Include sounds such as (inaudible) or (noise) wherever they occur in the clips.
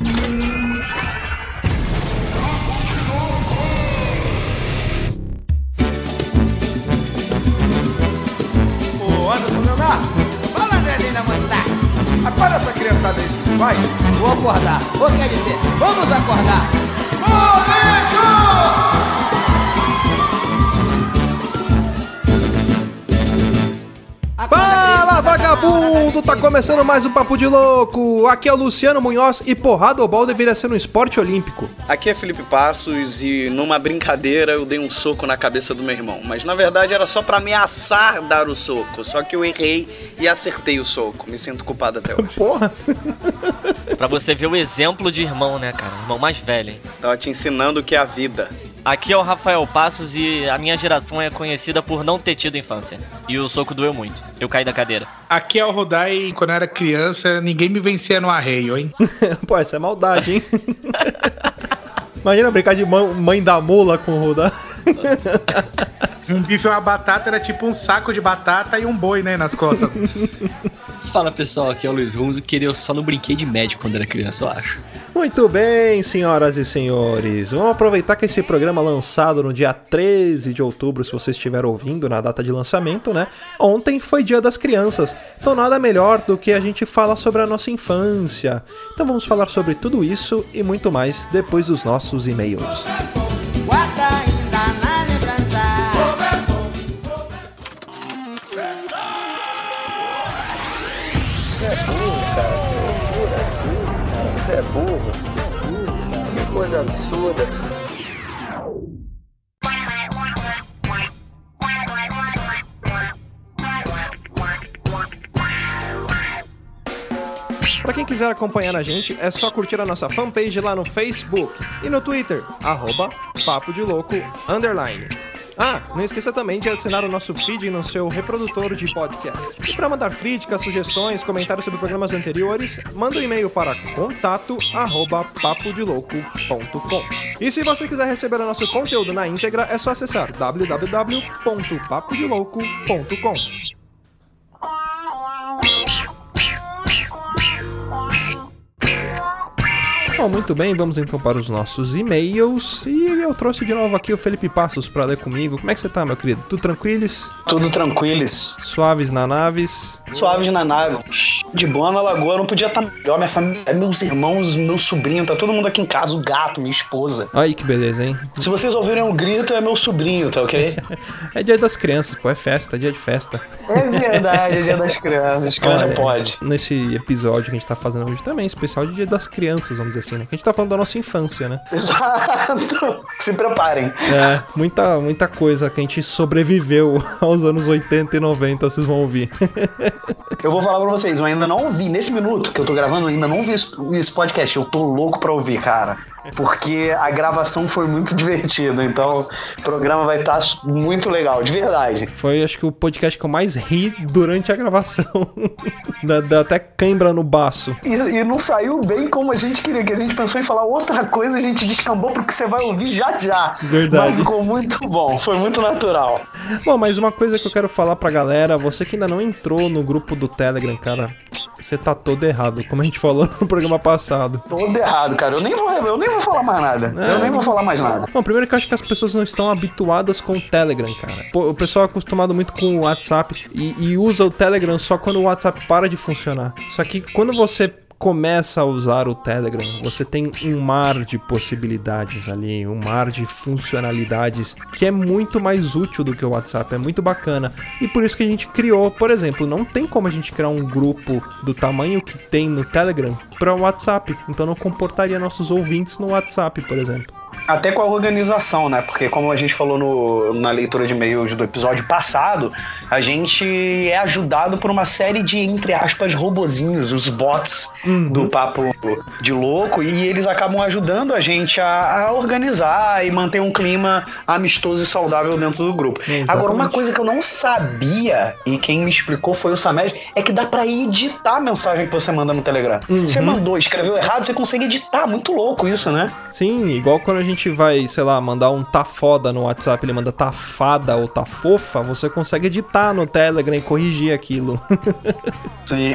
Ô, Anderson Leonardo, fala Andrezinho da Mostarda. Acorda essa criançada aí, vai. Vou acordar. Ou quer dizer, vamos acordar. Fala, vagabundo! Tá começando mais um Papo de Louco! Aqui é o Luciano Munhoz e porrada ou deveria ser um esporte olímpico. Aqui é Felipe Passos e numa brincadeira eu dei um soco na cabeça do meu irmão. Mas na verdade era só pra ameaçar dar o soco. Só que eu errei e acertei o soco. Me sinto culpado até hoje. (laughs) Porra! Pra você ver o exemplo de irmão, né, cara? Irmão mais velho, hein? Tava te ensinando o que é a vida. Aqui é o Rafael Passos e a minha geração é conhecida por não ter tido infância. E o soco doeu muito. Eu caí da cadeira. Aqui é o Rodai e quando eu era criança, ninguém me vencia no arreio, hein? (laughs) Pô, essa é maldade, hein? (laughs) Imagina brincar de mãe, da mula com o Rodar. (laughs) Um bife e uma batata era tipo um saco de batata e um boi, né, nas costas. Fala pessoal, aqui é o Luiz Runzo que eu só não brinquei de médico quando era criança, eu acho. Muito bem, senhoras e senhores. Vamos aproveitar que esse programa lançado no dia 13 de outubro, se você estiver ouvindo na data de lançamento, né? Ontem foi Dia das Crianças. Então nada melhor do que a gente falar sobre a nossa infância. Então vamos falar sobre tudo isso e muito mais depois dos nossos e-mails. Guarda Pra quem quiser acompanhar a gente, é só curtir a nossa fanpage lá no Facebook e no Twitter, arroba Papo de Louco, underline. Ah, não esqueça também de assinar o nosso feed no seu reprodutor de podcast. E para mandar críticas, sugestões, comentários sobre programas anteriores, manda um e-mail para contato arroba papodelouco.com. E se você quiser receber o nosso conteúdo na íntegra, é só acessar www.papodelouco.com. Bom, muito bem, vamos então para os nossos e-mails. E eu trouxe de novo aqui o Felipe Passos para ler comigo. Como é que você tá, meu querido? Tudo tranquilos? Tudo tranquilos. Suaves na naves? Suaves na nave. De boa na lagoa, não podia estar melhor. Minha família, meus irmãos, meu sobrinho, tá todo mundo aqui em casa, o gato, minha esposa. Aí que beleza, hein? Se vocês ouvirem um grito, é meu sobrinho, tá ok? (laughs) É dia das crianças, pô, é festa, é dia de festa. É verdade, é dia das crianças. Criança Olha, pode. Nesse episódio que a gente tá fazendo hoje também, especial de dia das crianças, vamos dizer assim, né? Que a gente tá falando da nossa infância, né? (laughs) Exato. Se preparem. É, muita, muita coisa que a gente sobreviveu (laughs) aos anos 80 e 90, vocês vão ouvir. (laughs) Eu vou falar pra vocês, eu ainda não ouvi, nesse minuto que eu tô gravando, eu ainda não vi esse, esse podcast. Eu tô louco pra ouvir, cara. Porque a gravação foi muito (laughs) divertida, então o programa vai estar muito legal, de verdade. Foi, acho que, o podcast que eu mais ri durante a gravação. (laughs) até cãibra no baço. E, e não saiu bem como a gente queria, que a gente pensou em falar outra coisa, a gente descambou porque você vai ouvir já já. Verdade. Mas ficou muito bom, foi muito natural. Bom, mas uma coisa que eu quero falar pra galera, você que ainda não entrou no grupo do Telegram, cara, você tá todo errado, como a gente falou no programa passado. Todo errado, cara. Eu nem vou, eu nem vou falar mais nada. É. Eu nem vou falar mais nada. Bom, primeiro que eu acho que as pessoas não estão habituadas com o Telegram, cara. Pô, o pessoal é acostumado muito com o WhatsApp e, e usa o Telegram só quando o WhatsApp para de funcionar. Só que quando você começa a usar o Telegram, você tem um mar de possibilidades ali, um mar de funcionalidades que é muito mais útil do que o WhatsApp, é muito bacana. E por isso que a gente criou, por exemplo, não tem como a gente criar um grupo do tamanho que tem no Telegram para o WhatsApp, então não comportaria nossos ouvintes no WhatsApp, por exemplo. Até com a organização, né? Porque como a gente falou no- na leitura de e-mails do episódio passado, a gente é ajudado por uma série de, entre aspas, robozinhos, os bots do Papo de Louco, e eles acabam ajudando a gente a, a organizar e manter um clima amistoso e saudável dentro do grupo. Exatamente. Agora, uma coisa que eu não sabia, e quem me explicou foi o Samed, é que dá pra editar a mensagem que você manda no Telegram. Você mandou, escreveu errado, você consegue editar. Muito louco isso, né? Sim, igual quando a gente gente vai, sei lá, mandar um tá foda no WhatsApp, ele manda tá fada ou tá fofa, você consegue editar no Telegram e corrigir aquilo. (laughs) Sim.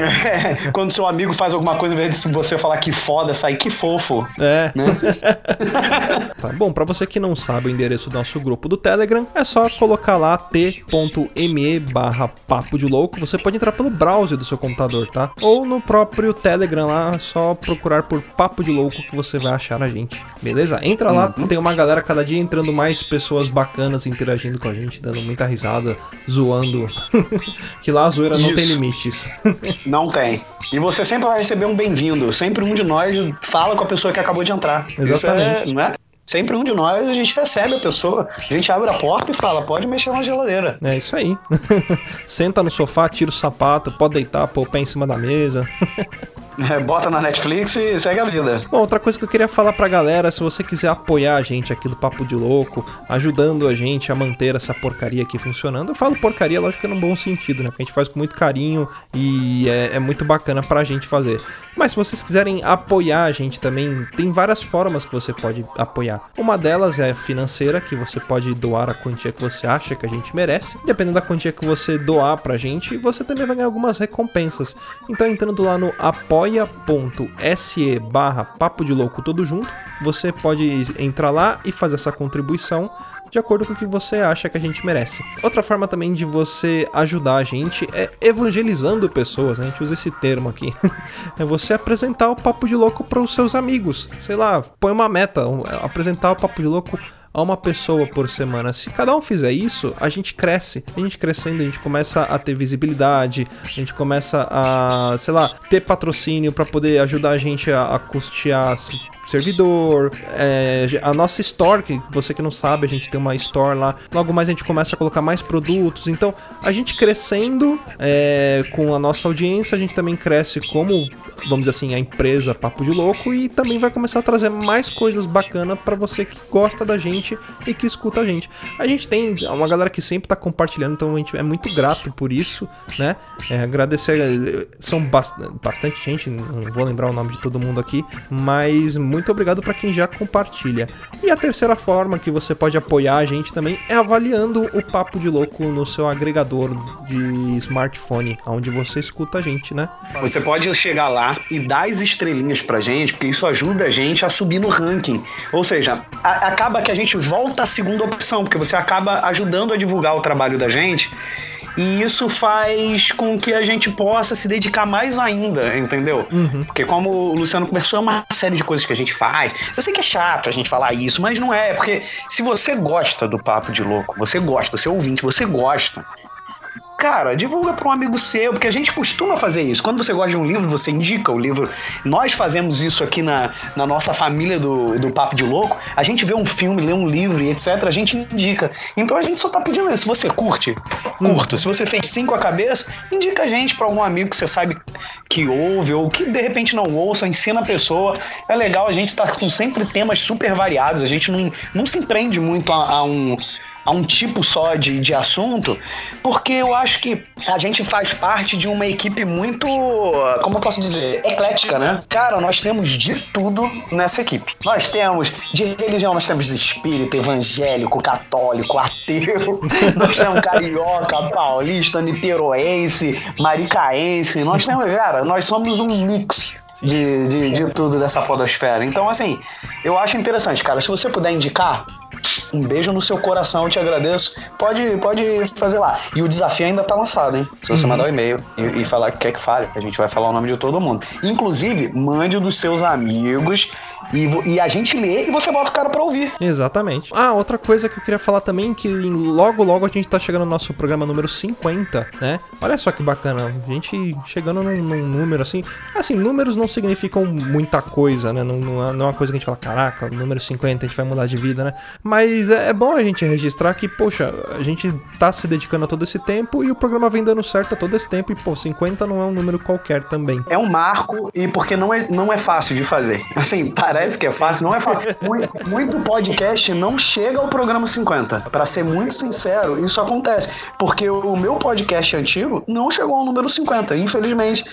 Quando seu amigo faz alguma coisa, em vez de você falar que foda, sai que fofo. É. Né? (laughs) Tá bom, pra você que não sabe o endereço do nosso grupo do Telegram, é só colocar lá t.me barra papo de louco. Você pode entrar pelo browser do seu computador, tá? Ou no próprio Telegram lá, só procurar por papo de louco que você vai achar a gente. Beleza? Entra lá, tem uma galera cada dia entrando mais pessoas bacanas interagindo com a gente, dando muita risada, zoando. (laughs) que lá a zoeira não tem Isso. limites. (laughs) Não tem. E você sempre vai receber um bem-vindo. Sempre um de nós fala com a pessoa que acabou de entrar. Isso Exatamente. é, não é? Sempre um de nós, a gente recebe a pessoa. A gente abre a porta e fala, pode mexer na geladeira. É isso aí. (laughs) Senta no sofá, tira o sapato, pode deitar, pôr o pé em cima da mesa. É, bota na Netflix e segue a vida. Bom, outra coisa que eu queria falar pra galera, se você quiser apoiar a gente aqui do Papo de Louco, ajudando a gente a manter essa porcaria aqui funcionando, eu falo porcaria, lógico que é num bom sentido, né? Porque a gente faz com muito carinho e é, é muito bacana pra gente fazer. Mas se vocês quiserem apoiar a gente também, tem várias formas que você pode apoiar. Uma delas é financeira, que você pode doar a quantia que você acha que a gente merece. Dependendo da quantia que você doar pra gente, você também vai ganhar algumas recompensas. Então entrando lá no apoia.se barra papo de louco todo junto, você pode entrar lá e fazer essa contribuição de acordo com o que você acha que a gente merece. Outra forma também de você ajudar a gente é evangelizando pessoas, né? a gente usa esse termo aqui. (laughs) é você apresentar o Papo de Louco para os seus amigos. Sei lá, põe uma meta, apresentar o Papo de Louco a uma pessoa por semana. Se cada um fizer isso, a gente cresce. A gente crescendo, a gente começa a ter visibilidade, a gente começa a, sei lá, ter patrocínio para poder ajudar a gente a, a custear s- servidor, é, a nossa store, que você que não sabe, a gente tem uma store lá. Logo mais a gente começa a colocar mais produtos. Então, a gente crescendo é, com a nossa audiência, a gente também cresce como, vamos dizer assim, a empresa Papo de Louco e também vai começar a trazer mais coisas bacanas para você que gosta da gente e que escuta a gente. A gente tem uma galera que sempre tá compartilhando, então a gente é muito grato por isso, né? É, agradecer, são bast- bastante gente, não vou lembrar o nome de todo mundo aqui, mas muito obrigado para quem já compartilha. E a terceira forma que você pode apoiar a gente também é avaliando o Papo de Louco no seu agregador de smartphone, onde você escuta a gente, né? Você pode chegar lá e dar as estrelinhas pra gente, porque isso ajuda a gente a subir no ranking. Ou seja, a- acaba que a gente volta à segunda opção, porque você acaba ajudando a divulgar o trabalho da gente. E isso faz com que a gente possa se dedicar mais ainda, entendeu? Porque como o Luciano conversou, é uma série de coisas que a gente faz. Eu sei que é chato a gente falar isso, mas não é. Porque se você gosta do Papo de Louco, você gosta, você é ouvinte, você gosta. Cara, divulga para um amigo seu, porque a gente costuma fazer isso. Quando você gosta de um livro, você indica o livro. Nós fazemos isso aqui na, na nossa família do, do Papo de Louco. A gente vê um filme, lê um livro e etc. A gente indica. Então a gente só tá pedindo isso. Se você curte, curta. Se você fez cinco a cabeça, indica a gente para algum amigo que você sabe que ouve ou que de repente não ouça, ensina a pessoa. É legal, a gente tá com sempre temas super variados. A gente não, não se empreende muito a- a um a um tipo só de, de assunto, porque eu acho que a gente faz parte de uma equipe muito, como eu posso dizer, eclética, né? Cara, nós temos de tudo nessa equipe. Nós temos, de religião, nós temos espírita, evangélico, católico, ateu, (laughs) nós temos carioca, paulista, niteroense, maricaense, nós temos, cara, nós somos um mix de, de, de tudo dessa podosfera. Então, assim, eu acho interessante, cara. Se você puder indicar, um beijo no seu coração, eu te agradeço. Pode, pode fazer lá. E o desafio ainda tá lançado, hein? Se você mandar um e-mail e, e falar que quer que fale, a gente vai falar o nome de todo mundo. Inclusive, mande o dos seus amigos e, e a gente lê e você bota o cara pra ouvir. Exatamente. Ah, outra coisa que eu queria falar também, que logo logo a gente tá chegando no nosso programa número 50, né? Olha só que bacana, a gente chegando num, num número assim. Assim, números não significam muita coisa, né? Não, não, é- é uma coisa que a gente fala, caraca, número 50, a gente vai mudar de vida, né? Mas é, é bom a gente registrar que, poxa, a gente tá se dedicando a todo esse tempo e o programa vem dando certo a todo esse tempo. E, pô, 50 não é um número qualquer também. É um marco e porque não é, não é fácil de fazer. (laughs) Assim, parece que é fácil, não é fácil. Muito, muito podcast não chega ao programa 50. Pra ser muito sincero, isso acontece. Porque o meu podcast antigo não chegou ao número 50, infelizmente.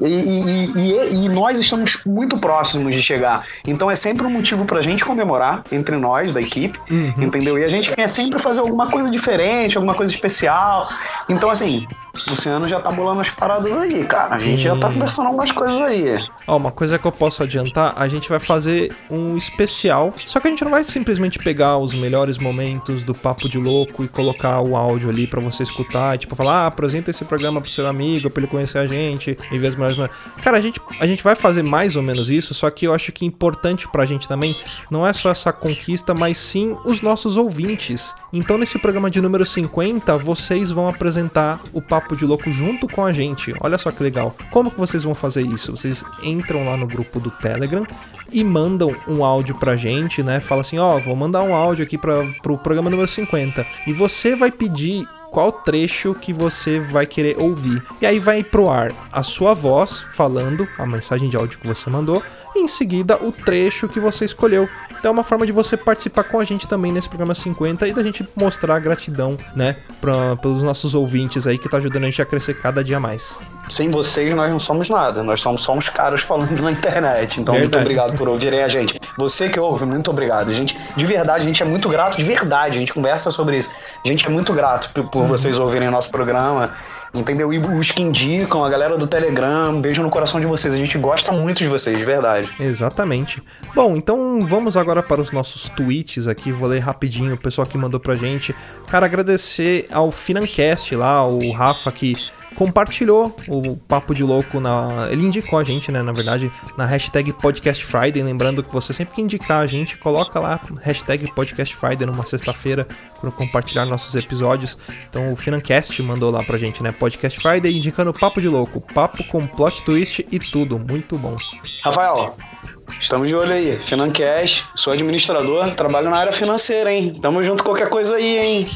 E, e- e- e nós estamos muito próximos de chegar. Então é sempre um motivo pra gente comemorar entre nós, da equipe, entendeu? E a gente quer sempre fazer alguma coisa diferente, alguma coisa especial. Então, assim, Luciano já tá bolando as paradas aí, cara. A gente já tá conversando algumas coisas aí. Ó, uma coisa que eu posso adiantar, a gente vai fazer um especial, só que a gente não vai simplesmente pegar os melhores momentos do Papo de Louco e colocar o áudio ali pra você escutar, e, tipo, falar, ah, apresenta esse programa pro seu amigo, pra ele conhecer a gente, e ver as melhores... Cara, a gente, a gente vai fazer mais ou menos isso, só que eu acho que importante pra gente também não é só essa conquista, mas sim os nossos ouvintes. Então, nesse programa de número 50, vocês vão apresentar o Papo de Louco junto com a gente. Olha só que legal. Como que vocês vão fazer isso? Vocês entram lá no grupo do Telegram e mandam um áudio pra gente, né? Fala assim, ó, vou mandar um áudio aqui para pro programa número 50. E você vai pedir qual trecho que você vai querer ouvir. E aí vai pro ar a sua voz falando a mensagem de áudio que você mandou e em seguida o trecho que você escolheu. Então é uma forma de você participar com a gente também nesse programa 50 e da gente mostrar a gratidão, né, pra, pelos nossos ouvintes aí que tá ajudando a gente a crescer cada dia mais. Sem vocês, nós não somos nada. Nós somos só uns caras falando na internet. Então, muito Verdade. obrigado por ouvirem a gente. Você que ouve, muito obrigado. Gente, de verdade, a gente é muito grato, de verdade. A gente conversa sobre isso. A gente é muito grato por, por vocês ouvirem o nosso programa. Entendeu? E os que indicam, a galera do Telegram, um beijo no coração de vocês. A gente gosta muito de vocês, de verdade. Exatamente. Bom, então vamos agora para os nossos tweets aqui. Vou ler rapidinho o pessoal que mandou pra gente. Cara, agradecer ao Financast lá, o Rafa que compartilhou o Papo de Louco na. Ele indicou a gente, né? Na verdade, na hashtag Podcast Friday. Lembrando que você sempre que indicar a gente, coloca lá hashtag Podcast Friday numa sexta-feira para compartilhar nossos episódios. Então o Financast mandou lá pra gente, né? Podcast Friday indicando Papo de Louco. Papo com plot twist e tudo. Muito bom. Rafael, estamos de olho aí. Financast, sou administrador, trabalho na área financeira, hein? Tamo junto qualquer coisa aí, hein?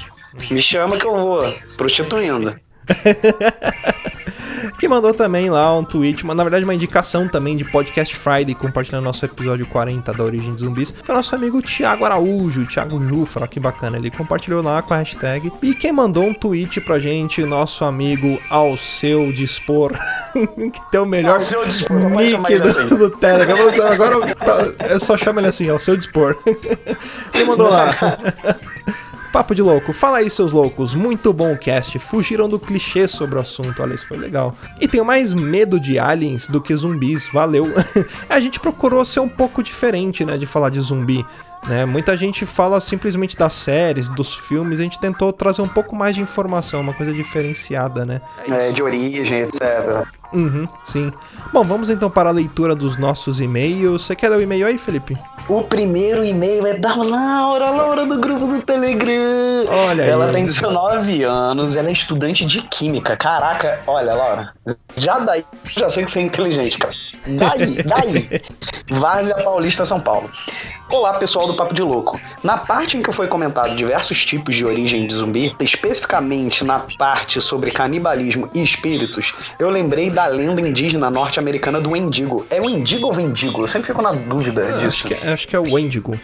Me chama que eu vou. Prostituindo. (laughs) que mandou também lá um tweet, mas na verdade uma indicação também de Podcast Friday, compartilhando nosso episódio 40 da Origem dos Zumbis. Foi nosso amigo Thiago Araújo, Thiago Jufra, que bacana, ele compartilhou lá com a hashtag. E quem mandou um tweet pra gente, nosso amigo Ao Seu Dispor, (laughs) que tem o melhor Ao Seu Dispor, nick do, assim. do Telegram. Agora eu só chamo ele assim, Ao Seu Dispor. (laughs) ele mandou lá. Papo de louco. Fala aí, seus loucos. Muito bom o cast. Fugiram do clichê sobre o assunto. Olha, isso foi legal. E tenho mais medo de aliens do que zumbis. Valeu. (laughs) a gente procurou ser um pouco diferente, né, de falar de zumbi. Né? Muita gente fala simplesmente das séries, dos filmes. A gente tentou trazer um pouco mais de informação, uma coisa diferenciada, né? É, de origem, etc. Uhum, sim. Bom, vamos então para a leitura dos nossos e-mails. Você quer ler o e-mail aí, Felipe? O primeiro e-mail é da Laura, Laura do grupo do Telegram. Olha aí. Ela tem 19 anos, ela é estudante de química. Caraca, olha, Laura, já daí, já sei que você é inteligente, cara. Daí, (laughs) daí. Várzea Paulista, São Paulo. Olá, pessoal do Papo de Louco. Na parte em que foi comentado diversos tipos de origem de zumbi, especificamente na parte sobre canibalismo e espíritos, eu lembrei da lenda indígena norte-americana do Wendigo. É Wendigo ou Vendigo? Eu sempre fico na dúvida Acho disso. que, acho que é o Wendigo.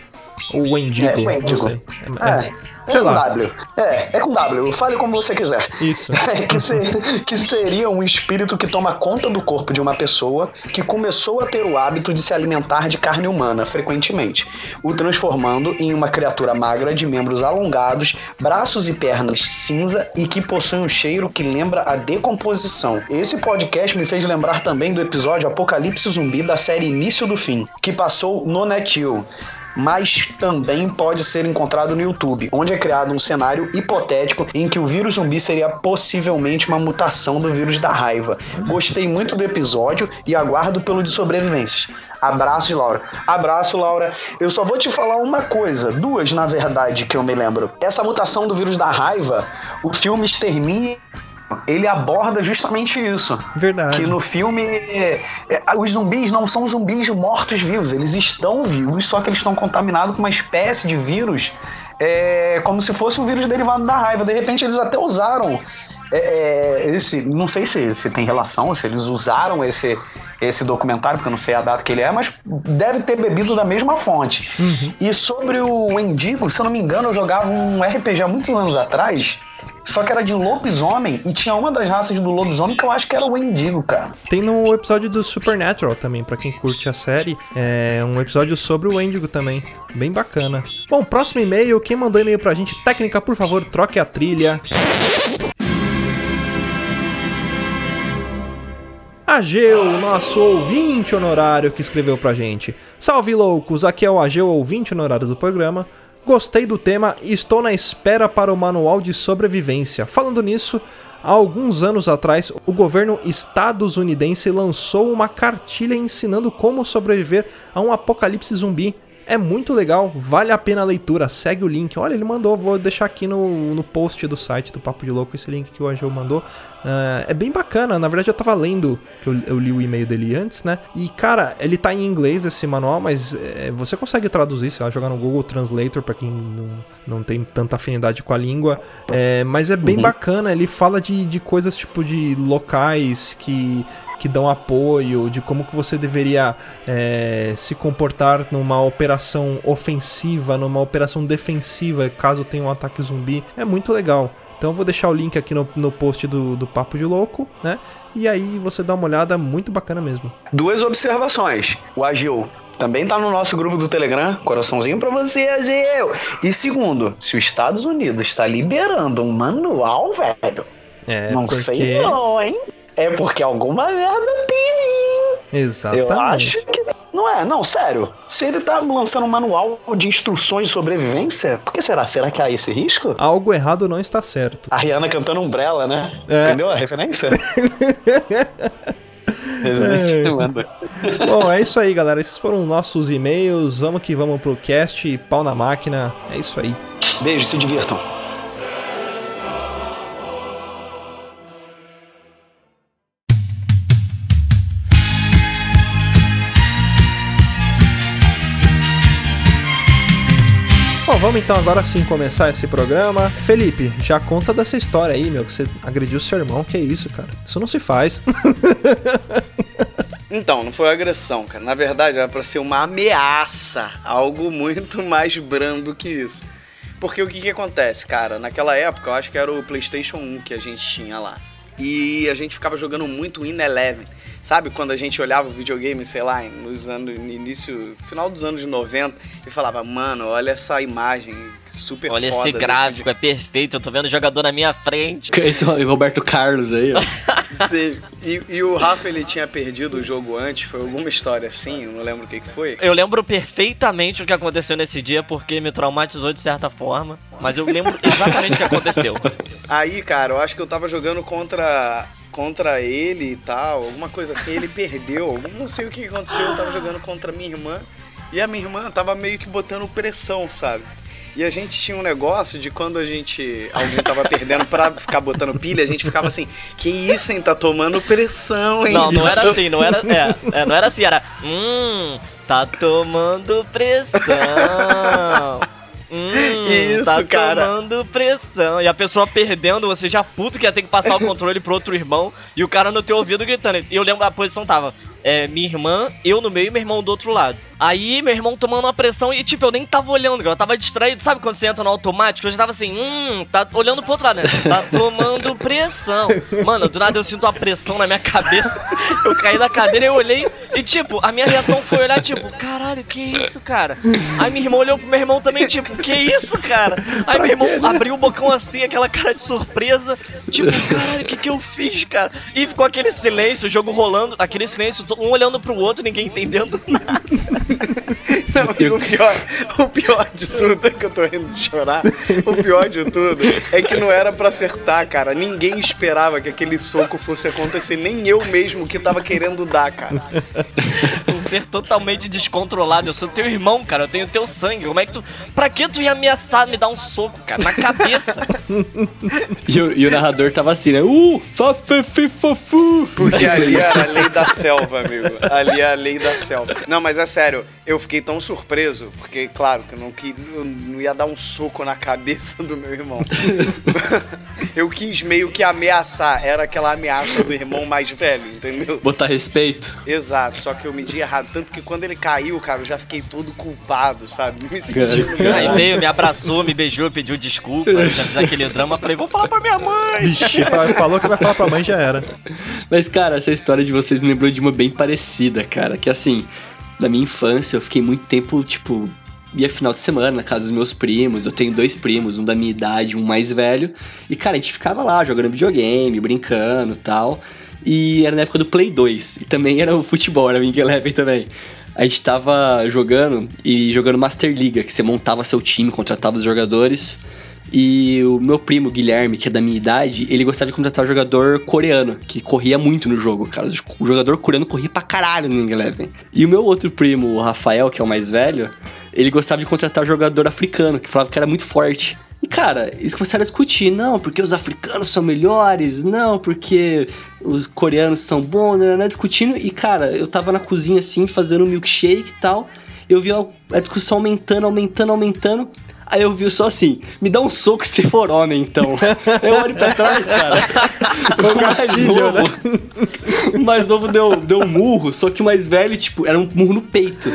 Ou Wendigo. É, Wendigo. sei. É, É, é. é Sei com lá. W. É, é com W. Fale como você quiser. Isso. (laughs) que, se- que seria um espírito que toma conta do corpo de uma pessoa que começou a ter o hábito de se alimentar de carne humana frequentemente, o transformando em uma criatura magra de membros alongados, braços e pernas cinza e que possui um cheiro que lembra a decomposição. Esse podcast me fez lembrar também do episódio Apocalipse Zumbi da série Início do Fim, que passou no Netil mas também pode ser encontrado no YouTube, onde é criado um cenário hipotético em que o vírus zumbi seria possivelmente uma mutação do vírus da raiva. Gostei muito do episódio e aguardo pelo de sobrevivências. Abraço, Laura. Abraço, Laura. Eu só vou te falar uma coisa, duas na verdade que eu me lembro. Essa mutação do vírus da raiva, o filme Extermínio ele aborda justamente isso. Verdade. Que no filme é, é, os zumbis não são zumbis mortos-vivos, eles estão vivos, só que eles estão contaminados com uma espécie de vírus, é, como se fosse um vírus derivado da raiva. De repente eles até usaram é, é, esse, não sei se, se tem relação, se eles usaram esse, esse documentário, porque eu não sei a data que ele é, mas deve ter bebido da mesma fonte. E sobre o Endigo, se eu não me engano, eu jogava um RPG há muitos anos atrás só que era de lobisomem e tinha uma das raças do lobisomem que eu acho que era o Wendigo, cara. Tem no episódio do Supernatural também, pra quem curte a série. É um episódio sobre o Wendigo também. Bem bacana. Bom, próximo e-mail. Quem mandou e-mail pra gente? Técnica, por favor, troque a trilha. Ageu, nosso ouvinte honorário que escreveu pra gente. Salve loucos, aqui é o Ageu, ouvinte honorário do programa. Gostei do tema e estou na espera para o manual de sobrevivência. Falando nisso, há alguns anos atrás, o governo estadunidense lançou uma cartilha ensinando como sobreviver a um apocalipse zumbi. É muito legal, vale a pena a leitura. Segue o link. Olha, ele mandou, vou deixar aqui no, no post do site do Papo de Louco esse link que o Angel mandou. Uh, é bem bacana, na verdade eu tava lendo, que eu, eu li o e-mail dele antes, né? E cara, ele tá em inglês esse manual, mas é, você consegue traduzir, sei lá, jogar no Google Translator para quem não, não tem tanta afinidade com a língua. É, mas é bem uhum. bacana, ele fala de, de coisas tipo de locais que que dão apoio, de como que você deveria é, se comportar numa operação ofensiva, numa operação defensiva, caso tenha um ataque zumbi. É muito legal. Então eu vou deixar o link aqui no, no post do, do Papo de Louco, né? E aí você dá uma olhada, muito bacana mesmo. Duas observações. O Agil também tá no nosso grupo do Telegram, coraçãozinho para você, Agil. E segundo, se os Estados Unidos está liberando um manual, velho, é, não porque... sei não, hein? É porque alguma merda tem aí. Exatamente. Eu acho que. Não é, não, sério. Se ele tá lançando um manual de instruções de sobrevivência, por que será? Será que há esse risco? Algo errado não está certo. A Rihanna cantando Umbrella, né? É. Entendeu a referência? (laughs) É. Bom, é isso aí, galera. Esses foram nossos e-mails. Vamos que vamos pro cast. Pau na máquina. É isso aí. Beijo, se divirtam. Vamos então agora sim começar esse programa. Felipe, já conta dessa história aí, meu, que você agrediu seu irmão. Que isso, cara? Isso não se faz. (laughs) Então, não foi agressão, cara. Na verdade, era pra ser uma ameaça. Algo muito mais brando que isso. Porque o que que acontece, cara? Naquela época, eu acho que era o PlayStation 1 que a gente tinha lá. E a gente ficava jogando muito In Eleven. Sabe quando a gente olhava o videogame, sei lá, nos anos, no início, final dos anos 90 e falava, mano, olha essa imagem super olha foda. Olha esse gráfico, é perfeito, eu tô vendo o jogador na minha frente. (laughs) Esse é Roberto Carlos aí, ó. (laughs) Sim. E, e, o Rafa, ele tinha perdido o jogo antes, foi alguma história assim, eu não lembro o que, que foi. Eu lembro perfeitamente o que aconteceu nesse dia, porque me traumatizou de certa forma, mas eu lembro (laughs) exatamente o que aconteceu. Aí, cara, eu acho que eu tava jogando contra contra ele e tal, alguma coisa assim, ele perdeu, não sei o que aconteceu, eu tava jogando contra minha irmã e a minha irmã tava meio que botando pressão, sabe? E a gente tinha um negócio de quando a gente. Alguém tava perdendo pra ficar botando pilha, a gente ficava assim, que isso, hein? Tá tomando pressão, hein? Não, não era assim, não era. (laughs) É, é, não era assim, era. Hum, tá tomando pressão. Hum, Isso, tá cara. tomando pressão. E a pessoa perdendo, você já puto que ia ter que passar o controle pro outro irmão. E o cara no teu ouvido gritando. E eu lembro a posição tava. É, minha irmã, eu no meio e meu irmão do outro lado. Aí meu irmão tomando uma pressão e, tipo, eu nem tava olhando, eu tava distraído. Sabe quando você entra no automático? Eu já tava assim, hum, tá olhando pro outro lado, né? Tá (laughs) tomando pressão. Mano, do nada eu sinto uma pressão na minha cabeça. Eu caí da cadeira e eu olhei e, tipo, a minha reação foi olhar, tipo, caralho, que isso, cara? Aí minha irmã olhou pro meu irmão também, tipo, que isso, cara? Aí meu irmão abriu o bocão assim, aquela cara de surpresa, tipo, caralho, o que que eu fiz, cara? E ficou aquele silêncio, o jogo rolando, aquele silêncio, um olhando pro outro, ninguém entendendo (laughs) nada. Não, o pior, o pior de tudo é que eu tô rindo de chorar. O pior de tudo é que não era para acertar, cara. Ninguém esperava que aquele soco fosse acontecer, nem eu mesmo que tava querendo dar, cara. Ser totalmente descontrolado. Eu sou teu irmão, cara. Eu tenho teu sangue. Como é que tu. Pra que tu ia ameaçar me dar um soco, cara? Na cabeça. (laughs) e, o, e o narrador tava assim, né? Uh, fofu. Porque ali era a lei da selva, amigo. Ali é a lei da selva. Não, mas é sério eu fiquei tão surpreso, porque, claro, que eu não, que, eu não ia dar um soco na cabeça do meu irmão. (laughs) eu quis meio que ameaçar, era aquela ameaça do irmão mais velho, entendeu? Botar respeito. Exato, só que eu medi errado. Tanto que quando ele caiu, cara, eu já fiquei todo culpado, sabe? Me Aí veio, me abraçou, me beijou, pediu desculpa, já fiz aquele drama, falei, vou falar pra minha mãe. Vixe, fa- falou que vai falar pra mãe já era. Mas, cara, essa história de vocês me lembrou de uma bem parecida, cara. Que assim, na minha infância eu fiquei muito tempo, tipo, ia final de semana na casa dos meus primos. Eu tenho dois primos, um da minha idade, um mais velho. E, cara, a gente ficava lá jogando videogame, brincando e tal. E era na época do Play 2. E também era o futebol, era o Wing Eleven também. A gente tava jogando e jogando Master Liga, que você montava seu time, contratava os jogadores. E o meu primo, Guilherme, que é da minha idade, ele gostava de contratar um jogador coreano, que corria muito no jogo, cara. O jogador coreano corria pra caralho no Wing Eleven. E o meu outro primo, o Rafael, que é o mais velho, ele gostava de contratar um jogador africano, que falava que era muito forte. Cara, eles começaram a discutir, não, porque os africanos são melhores, não, porque os coreanos são bons, né, né, discutindo. E, cara, eu tava na cozinha, assim, fazendo um milkshake e tal, eu vi a, discussão aumentando, aumentando, aumentando. Aí eu vi só assim, me dá um soco se for homem, então. (laughs) Eu olho pra trás, cara. Foi um o (laughs) mais gatilho, novo, o (laughs) mais novo deu, deu um murro, só que o mais velho, tipo, era um murro no peito.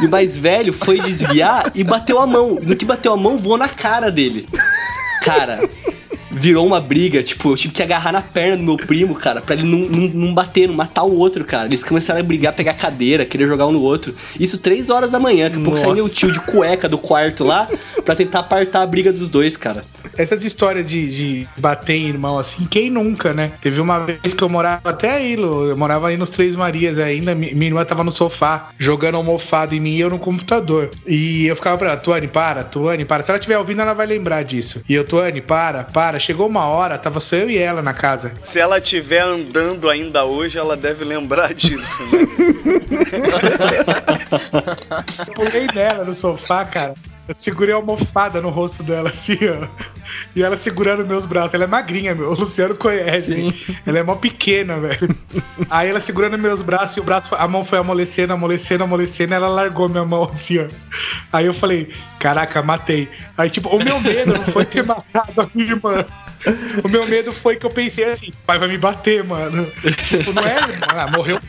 E o mais velho foi desviar e bateu a mão. No que bateu a mão, voou na cara dele. Cara, virou uma briga, tipo, eu tive que agarrar na perna do meu primo, cara, pra ele não, não, não bater, não matar o outro, cara. Eles começaram a brigar, pegar cadeira, querer jogar um no outro. Isso três horas da manhã, daqui a pouco saiu meu tio de cueca do quarto lá pra tentar apartar a briga dos dois, cara. Essas histórias de, de bater em irmão assim, quem nunca, né? Teve uma vez que eu morava até aí, Lu, eu morava aí nos Três Marias ainda, mi- minha irmã tava no sofá, jogando almofada em mim e eu no computador. E eu ficava pra ela, Tuane, para, Tuane, para. Se ela estiver ouvindo, ela vai lembrar disso. E eu, Tuane, para, para. Chegou uma hora, tava só eu e ela na casa. Se ela estiver andando ainda hoje, ela deve lembrar disso, né? (laughs) Eu pulei nela no sofá, cara. Eu segurei a almofada no rosto dela, assim, ó. E ela segurando meus braços. Ela é magrinha, meu. O Luciano conhece. Ela é mó pequena, velho. Aí ela segurando meus braços e o braço, a mão foi amolecendo, amolecendo, amolecendo. Ela largou minha mão, assim, ó. Aí eu falei, caraca, matei. Aí, tipo, o meu medo não foi ter matado a minha irmã. O meu medo foi que eu pensei assim, pai vai me bater, mano. Tipo, não é, ah, morreu.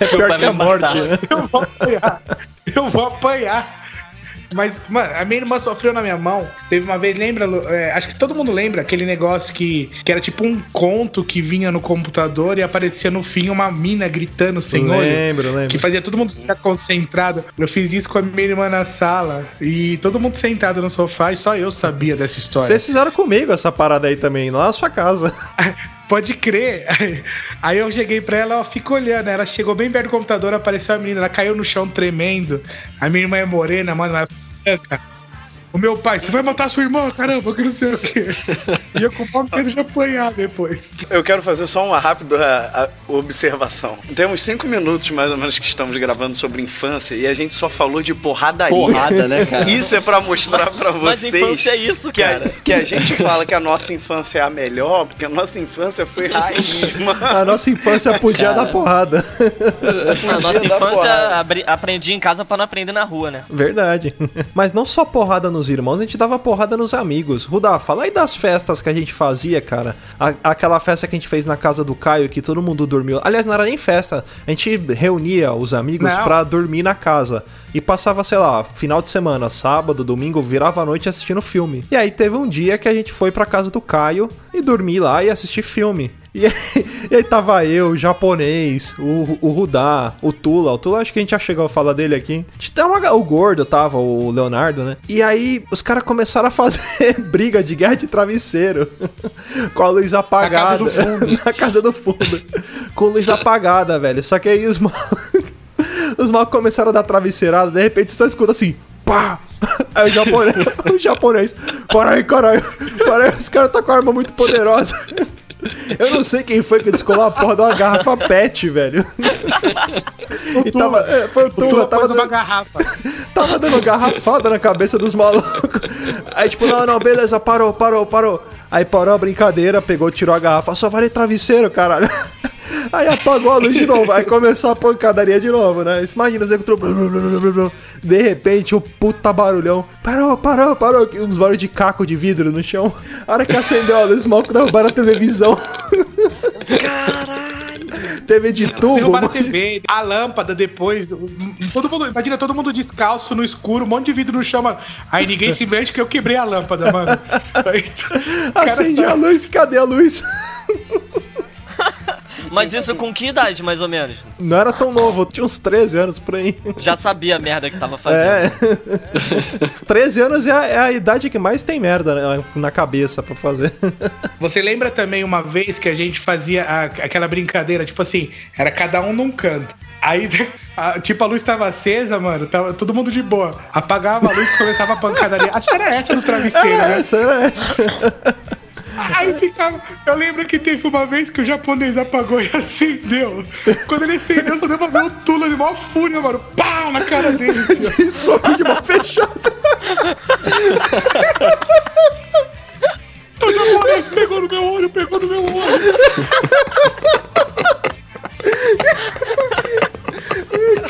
É pior que a morte, né? Eu vou apanhar. Eu vou apanhar. Mas, mano, a minha irmã sofreu na minha mão. Teve uma vez, lembra? É, acho que todo mundo lembra aquele negócio que, que era tipo um conto que vinha no computador e aparecia no fim uma mina gritando sem olho. Lembro, lembro. Que fazia todo mundo ficar concentrado. Eu fiz isso com a minha irmã na sala. E todo mundo sentado no sofá e só eu sabia dessa história. Vocês fizeram comigo essa parada aí também, lá na sua casa. (laughs) Pode crer. (laughs) Aí eu cheguei pra ela, ela fica olhando. Ela chegou bem perto do computador, apareceu a menina, ela caiu no chão tremendo. A minha irmã é morena, mano, mas é branca. O meu pai, você vai matar sua irmã, caramba, que não sei o quê. (laughs) E eu com o medo de apanhar depois. Eu quero fazer só uma rápida a- a- observação. Temos cinco minutos mais ou menos que estamos gravando sobre infância e a gente só falou de porradaria. Porrada, né, cara? Isso é pra mostrar pra Mas vocês infância é isso, que, a, cara. que a gente fala que a nossa infância é a melhor, porque a nossa infância foi raiz, mano. (laughs) A nossa infância podia Cara. dar porrada. Na nossa infância, abri- aprendi em casa pra não aprender na rua, né? Verdade. (laughs) Mas não só porrada nos irmãos, a gente dava porrada nos amigos. Rudá, fala aí das festas que a gente fazia, cara. A- aquela festa que a gente fez na casa do Caio, que todo mundo dormiu. Aliás, não era nem festa. A gente reunia os amigos Não. pra dormir na casa. E passava, sei lá, final de semana, sábado, domingo, virava a noite assistindo filme. E aí teve um dia que a gente foi pra casa do Caio e dormir lá e assistir filme. E aí, e aí tava eu, o japonês, o, o Rudá, o Tula. O Tula acho que a gente já chegou a falar dele aqui. Tinha uma- o gordo tava, o Leonardo, né? E aí os caras começaram a fazer (laughs) briga de guerra de travesseiro. (laughs) com a luz apagada. do fundo. (laughs) Na casa do fundo. com luz apagada, velho. Só que aí os mal... Os mal começaram a dar travesseirada, de repente você só escuta assim, pá! Aí o japonês, o japonês, para aí, caralho, para aí, os caras tá com a arma muito poderosa. Eu não sei quem foi que descolou a porra de uma garrafa pet, velho. E tava, é, foi o Tula, tava pôs uma dando, garrafa. (laughs) tava dando garrafada na cabeça dos malucos. Aí, tipo, não, não, beleza, parou, parou, parou. Aí parou a brincadeira, pegou, tirou a garrafa, só vale travesseiro, caralho. Aí apagou a luz de novo, aí começou a pancadaria de novo, né? Imagina, você entrou. De repente, o puta barulhão. Parou, parou, parou. Uns barulhos de caco de vidro no chão. A hora que acendeu a luz, mal que derrubaram a televisão. TV de tubo. Derrubaram a. TV, a lâmpada depois. Todo mundo, imagina todo mundo descalço no escuro, um monte de vidro no chão, mano. Aí ninguém se mexe que eu quebrei a lâmpada, mano. Aí, Acende tá- a luz, cadê a luz? Mas isso com que idade, mais ou menos? Não era tão novo, eu tinha uns 13 anos por aí. Já sabia a merda que tava fazendo. É. (laughs) 13 anos é a, é a idade que mais tem merda né, na cabeça pra fazer. (laughs) Você lembra também uma vez que a gente fazia a- aquela brincadeira, tipo assim, era cada um num canto. Aí, (laughs) a- tipo, a luz tava acesa, mano, tava todo mundo de boa. Apagava a luz e começava a pancadaria. Acho que era essa do travesseiro, Era né? essa, era essa. Aí ficava. Eu lembro que teve uma vez que o japonês apagou e acendeu. Quando ele acendeu, só deu pra ver o Tula de maior fúria, mano. Pau na cara dele. (laughs) De soco de mão fechada. O japonês pegou no meu olho, pegou no meu olho.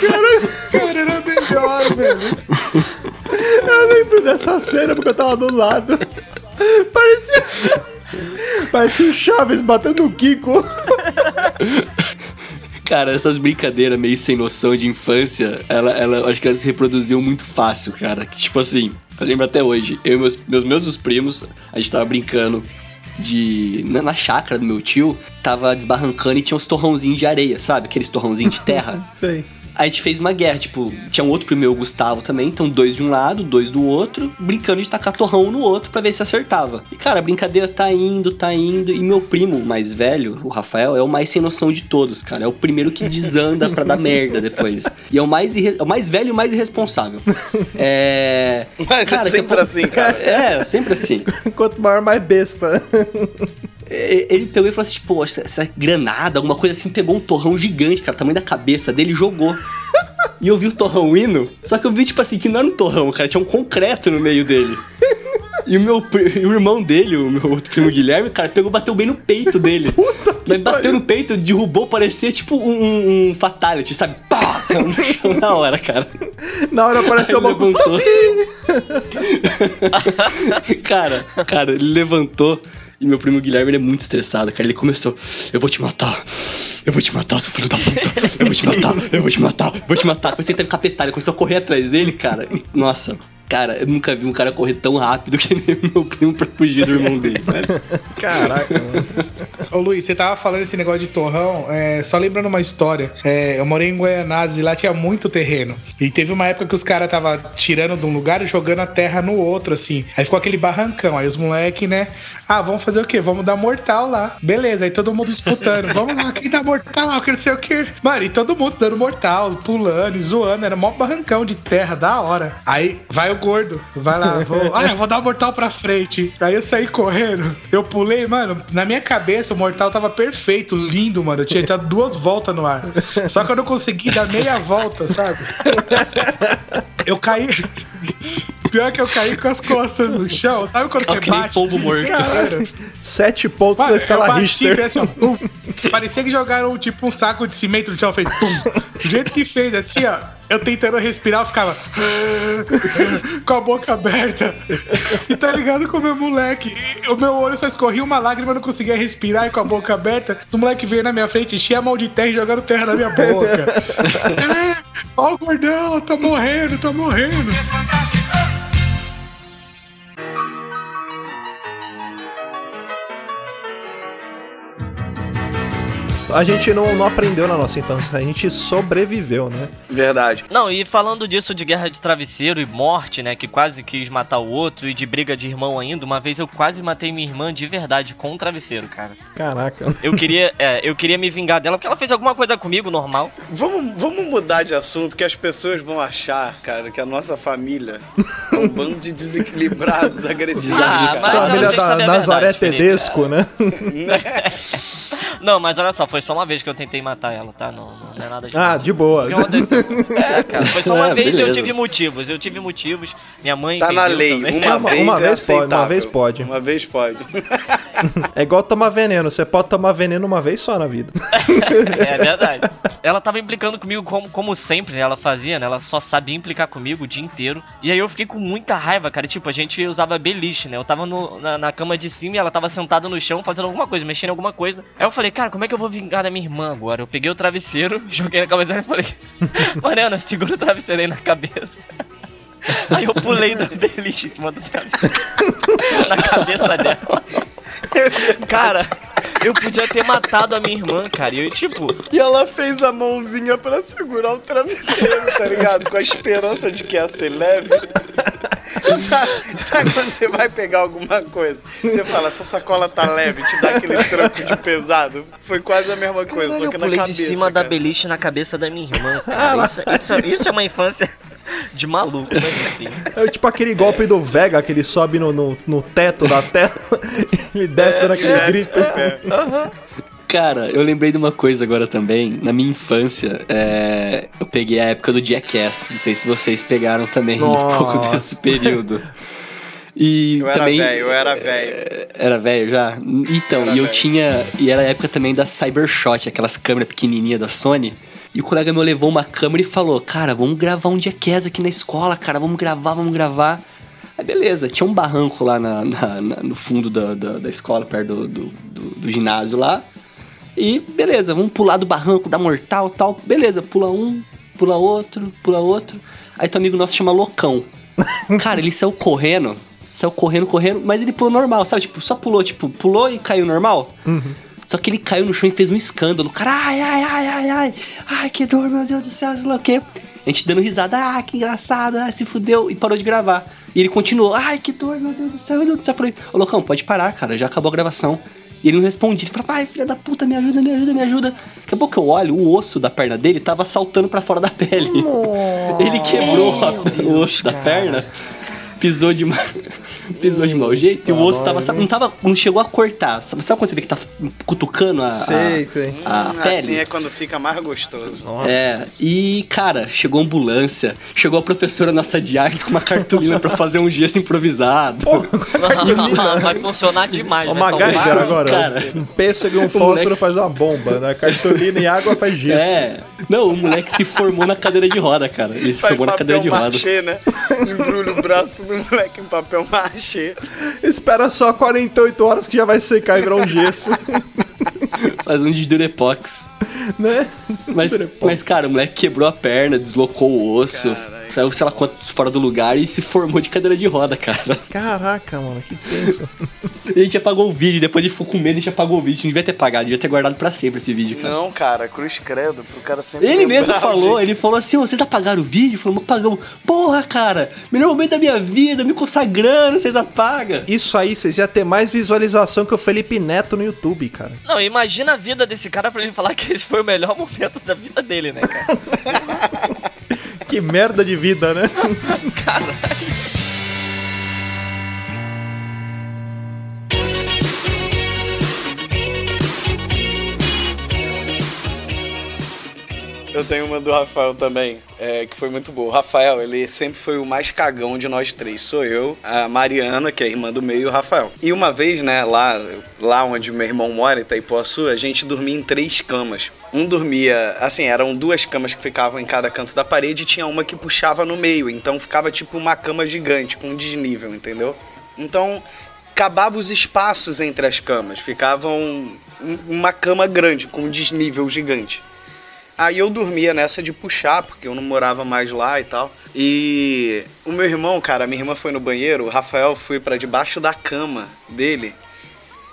Cara, era melhor, velho. Eu lembro dessa cena porque eu tava do lado. Parecia. Parecia o Chaves batendo o Kiko. Cara, essas brincadeiras meio sem noção de infância, ela, ela, acho que elas se reproduziam muito fácil, cara. Tipo assim, eu lembro até hoje, eu e meus, meus mesmos primos, a gente tava brincando de. Na, na chácara do meu tio, tava desbarrancando e tinha uns torrãozinhos de areia, sabe? Aqueles torrãozinhos de terra. (laughs) Sei. A gente fez uma guerra, tipo, tinha um outro primo meu, o Gustavo também, então dois de um lado, dois do outro, brincando de tacar torrão um no outro pra ver se acertava. E cara, a brincadeira tá indo, tá indo, e meu primo mais velho, o Rafael, é o mais sem noção de todos, cara. É o primeiro que desanda pra dar merda depois. E é o mais, irre- é o mais velho e o mais irresponsável. É. Mas é daqui a sempre pouco- assim, cara. (laughs) É, sempre assim. Quanto maior, mais besta. (laughs) Ele pegou e falou assim, tipo, essa, essa granada, alguma coisa assim, pegou um torrão gigante, cara, tamanho da cabeça dele e jogou. (laughs) E eu vi o torrão indo, só que eu vi, tipo assim, que não era um torrão, cara, tinha um concreto no meio dele. E o meu e o irmão dele, o meu outro primo Guilherme, cara, pegou e bateu bem no peito dele. (laughs) Mas bateu no peito, derrubou, parecia tipo um, um- fatality, sabe? Pá! Na hora, cara. Na hora apareceu uma levantou. (laughs) cara, cara, ele levantou e meu primo Guilherme ele é muito estressado, cara. Ele começou: Eu vou te matar, eu vou te matar, seu filho da puta, eu vou te matar, eu vou te matar, eu vou te matar. Comecei a ter capetalha, começou a correr atrás dele, cara. Nossa, cara, eu nunca vi um cara correr tão rápido que nem meu primo pra fugir do irmão dele, velho. (laughs) Caraca, mano. Ô Luiz, você tava falando esse negócio de torrão, é, só lembrando uma história. É, eu morei em Goianazes e lá tinha muito terreno. E teve uma época que os caras tava tirando de um lugar e jogando a terra no outro, assim. Aí ficou aquele barrancão. Aí os moleques, né? Ah, vamos fazer o quê? Vamos dar mortal lá. Beleza, aí todo mundo disputando. (laughs) vamos lá, quem dá mortal? Que não sei o quê. Mano, e todo mundo dando mortal, pulando e zoando. Era mó barrancão de terra, da hora. Aí vai o gordo, vai lá, vou. (laughs) Ah, eu vou dar mortal pra frente. Aí eu saí correndo, eu pulei, mano. Na minha cabeça o mortal tava perfeito, lindo, mano. Eu tinha dado duas voltas no ar. Só que eu não consegui dar meia volta, sabe? (laughs) Eu caí. Pior que eu caí com as costas no chão. Sabe quando você que bate? pombo morto. Caralho. Sete pontos Mano, na eu escala bati, Richter. assim, ó, pum. Parecia que jogaram tipo um saco de cimento no chão, fez pum. Do jeito que fez, assim, ó. Eu tentando respirar, eu ficava (laughs) com a boca aberta. E tá ligado com o meu moleque? E o meu olho só escorria uma lágrima, eu não conseguia respirar e com a boca aberta. O moleque veio na minha frente, enchia a mão de terra e jogando terra na minha boca. (laughs) é, ó o gordão, tá morrendo, tá morrendo. A gente não, não aprendeu na nossa infância, a gente sobreviveu, né? Verdade. Não, e falando disso de guerra de travesseiro e morte, né? Que quase quis matar o outro e de briga de irmão ainda, uma vez eu quase matei minha irmã de verdade com um travesseiro, cara. Caraca. Eu queria, é, eu queria me vingar dela porque ela fez alguma coisa comigo normal. Vamos, vamos mudar de assunto que as pessoas vão achar, cara, que a nossa família é um bando de desequilibrados, (laughs) agressivos. Ah. Família da Nazaré verdade. Tedesco, né? (laughs) Né? Não, mas olha só, foi só uma vez que eu tentei matar ela, tá? Não, não, não é nada de Ah, de boa. (laughs) É, cara, foi só uma É, vez e eu tive motivos. Eu tive motivos. Minha mãe Tá na lei. também. Uma, Uma- vez uma é vez pode, uma vez pode. Uma vez pode. (laughs) É igual tomar veneno. Você pode tomar veneno uma vez só na vida. (laughs) É verdade. Ela tava implicando comigo como, como sempre ela fazia, né? Ela só sabia implicar comigo o dia inteiro. E aí eu fiquei com muita raiva, cara. Tipo, a gente usava beliche, né? Eu tava no- na, na cama de cima e ela tava sentada no chão fazendo alguma coisa, mexendo em alguma coisa. Aí eu falei, cara, como é que eu vou vingar da minha irmã agora? Eu peguei o travesseiro, (laughs) joguei na cabeça dela e falei, (laughs) Mariana, segura o travesseiro aí na cabeça. (laughs) Aí eu pulei da beliche em cima do travesseiro. na cabeça dela. Cara, eu podia ter matado a minha irmã, cara. E eu, tipo, E ela fez a mãozinha pra segurar o travesseiro, tá ligado? Com a esperança de que ia ser leve. Sabe, sabe quando você vai pegar alguma coisa? Você fala, essa sacola tá leve, te dá aquele tranco de pesado. Foi quase a mesma coisa, Caralho, só que eu na pulei cabeça. de cima da cara. beliche na cabeça da minha irmã, cara. Isso, isso- isso é uma infância de maluco, enfim. É tipo aquele golpe do Vega que ele sobe no, no, no teto da tela (laughs) e desce dando aquele Desce, grito. é. Cara, eu lembrei de uma coisa agora também. Na minha infância, é, eu peguei a época do Jackass. Não sei se vocês pegaram também um pouco Nossa. desse período. E Eu era também, velho, eu era velho. é, Era velho já? Então, Era e eu velho. tinha. E era a época também da Cybershot, aquelas câmeras pequenininhas da Sony. E o colega meu levou uma câmera e falou: Cara, vamos gravar um Jackass aqui na escola, cara, vamos gravar, vamos gravar. Aí beleza, tinha um barranco lá na- na- na- no fundo da, da, da escola, perto do, do, do- do ginásio lá. E beleza, vamos pular do barranco, dar mortal tal. Beleza, pula um, pula outro, pula outro. Aí teu amigo nosso chama Loucão. (laughs) Cara, ele saiu correndo, saiu correndo, correndo, mas ele pulou normal, sabe? Tipo, só pulou, tipo, pulou e caiu normal. Só que ele caiu no chão e fez um escândalo. Cara, ai, ai, ai, ai, ai, ai, que dor, meu Deus do céu, sei lá o quê. A gente dando risada, ah, que engraçado, ah, se fudeu, e parou de gravar. E ele continuou, ai, que dor, meu Deus do céu, meu Deus do céu. Eu falei, ô Loucão, pode parar, cara, já acabou a gravação. E ele não respondia, ele falava, ai, filha da puta, me ajuda, me ajuda, me ajuda. Daqui a pouco eu olho, o osso da perna dele tava saltando pra fora da pele. (laughs) Ele quebrou a- (laughs) o osso da perna, pisou de, ma... (laughs) pisou de mau jeito e o osso tava, sabe, não tava, não chegou a cortar. Sabe, sabe quando você vê que tá cutucando a, a- Sei, sei. a Hum, pele? assim é quando fica mais gostoso. É, e cara, chegou a ambulância, chegou a professora nossa de artes com uma cartolina pra fazer um gesso improvisado. (laughs) Vai funcionar demais, Ó, vai salvar. MacGyver agora. cara. Um pêssego e um fósforo moleque- faz uma bomba, né? Cartolina e água faz (laughs) gesso. É, não, o moleque se formou na cadeira de roda, cara. Ele se Faz formou na cadeira de roda. machê, né? Embrulha o braço do moleque em papel machê. Espera só 48 horas que já vai secar e virar um gesso, Faz um de Durepox. (laughs) né? Mas, mas, cara, o moleque quebrou a perna, deslocou o osso, Caralho. saiu, sei lá quantos fora do lugar e se formou de cadeira de roda, cara. Caraca, mano, que tenso. (laughs) E a gente apagou o vídeo, depois a gente ficou com medo, a gente apagou o vídeo. A gente não devia ter apagado, devia ter guardado pra sempre esse vídeo, cara. Não, cara, cruz credo, pro cara sempre Ele mesmo falou, onde- ele falou assim, "Ô, vocês apagaram o vídeo? Falou, apagamos. Porra, cara, melhor momento da minha vida, me consagrando, vocês apagam. Isso aí, vocês iam ter mais visualização que o Felipe Neto no YouTube, cara. Não, imagina a vida desse cara pra ele falar que esse foi o melhor momento da vida dele, né, cara? (laughs) Que merda de vida, né? (laughs) Eu tenho uma do Rafael também, é, que foi muito boa. O Rafael, ele sempre foi o mais cagão de nós três. Sou eu, a Mariana, que é a irmã do meio, e o Rafael. E uma vez, né, lá, lá onde meu irmão mora, em Itaipuaçu, a gente dormia em três camas. Um dormia, assim, eram duas camas que ficavam em cada canto da parede e tinha uma que puxava no meio. Então ficava tipo uma cama gigante, com um desnível, entendeu? Então, acabava os espaços entre as camas. Ficavam um- uma cama grande, com um desnível gigante. Aí eu dormia nessa de puxar, porque eu não morava mais lá e tal. E o meu irmão, cara, minha irmã foi no banheiro, o Rafael foi pra debaixo da cama dele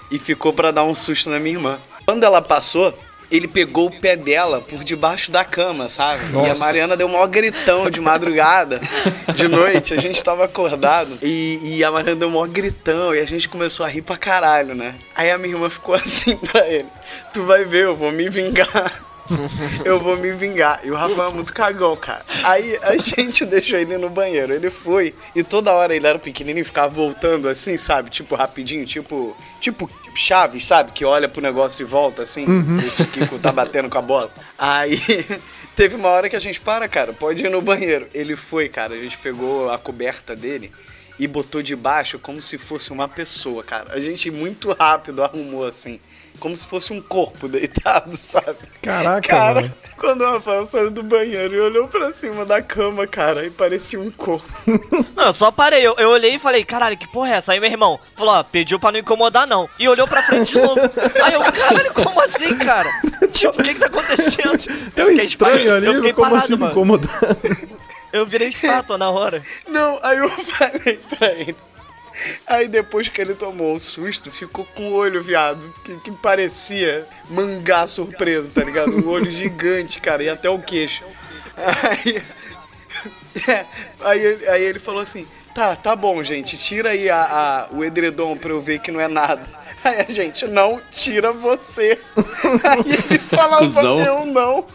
e ficou pra dar um susto na minha irmã. Quando ela passou, ele pegou o pé dela por debaixo da cama, sabe? E a Nossa. Mariana deu um maior gritão de madrugada, de noite, a gente tava acordado. E, e a Mariana deu um maior gritão e a gente começou a rir pra caralho, né? Aí a minha irmã ficou (laughs) assim pra ele: Tu vai ver, eu vou me vingar. (laughs) eu vou me vingar. E o Rafael é muito cagão, cara. Aí a gente (laughs) deixou ele no banheiro. Ele foi e toda hora ele era pequenininho e ficava voltando assim, sabe? Tipo, rapidinho, tipo. Tipo Chaves, sabe? Que olha pro negócio e volta assim. Isso que tá batendo com a bola. Aí (laughs) teve uma hora que a gente para, cara, pode ir no banheiro. Ele foi, cara. A gente pegou a coberta dele e botou debaixo como se fosse uma pessoa, cara. A gente muito rápido arrumou assim. Como se fosse um corpo deitado, (laughs) sabe? Caraca, Cara, mano. quando o Rafael saiu do banheiro e olhou pra cima da cama, cara, e parecia um corpo. (laughs) Não, eu só parei. Eu, eu olhei e falei, caralho, que porra é essa? Aí meu irmão falou, ó, pediu pra não incomodar não. E olhou pra frente de novo. Aí eu, caralho, como assim, cara? Tipo, o que que tá acontecendo? Tão Eu fiquei estranho tipo, eu ali, fiquei como parado, assim me incomodando? Eu virei estátua na hora. Não, aí eu falei pra ele. Aí depois que ele tomou um susto, ficou com o olho, viado, que, que parecia mangá surpreso, tá ligado? Um olho gigante, cara, e até o queixo. Aí, aí, ele- aí ele falou assim, tá, tá bom, gente, tira aí a, a- o edredom pra eu ver que não é nada. Aí a gente, não, tira você. Aí ele falava, eu não.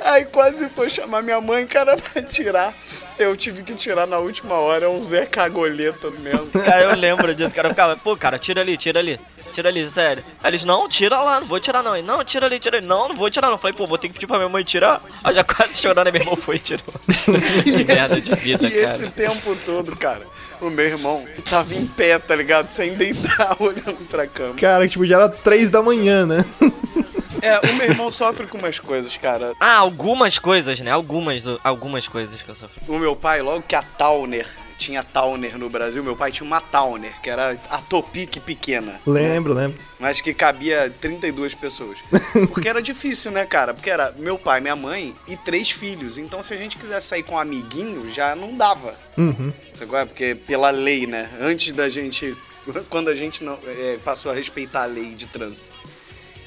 Aí quase foi chamar minha mãe, cara, pra tirar. Eu tive que tirar na última hora, é um Zé Cagoleta mesmo. Aí eu lembro disso, cara. Eu ficava, pô, cara, tira ali, tira ali. Tira ali, sério. Aí eles, não, tira lá, não vou tirar não. Ele, não, tira ali, tira ali. Não, não vou tirar não. Eu falei, pô, vou ter que pedir pra minha mãe tirar. Aí já quase chorando, aí meu irmão foi e tirou. (laughs) que merda de vida, e esse cara. tempo todo, cara, o meu irmão tava em pé, tá ligado? Sem deitar, (laughs) olhando pra cama. Cara, tipo, já era três da manhã, né? (laughs) É, o meu irmão sofre com umas coisas, cara. Ah, algumas coisas, né? Algumas, algumas coisas que eu sofri. O meu pai, logo que a Towner tinha Towner no Brasil, meu pai tinha uma Towner, que era a Topic pequena. Lembro, lembro. mas que cabia 32 pessoas. (laughs) Porque era difícil, né, cara? Porque era meu pai, minha mãe e três filhos. Então, se a gente quisesse sair com um amiguinho, já não dava. Uhum. Agora, porque pela lei, né? Antes da gente. (laughs) Quando a gente não, é, passou a respeitar a lei de trânsito.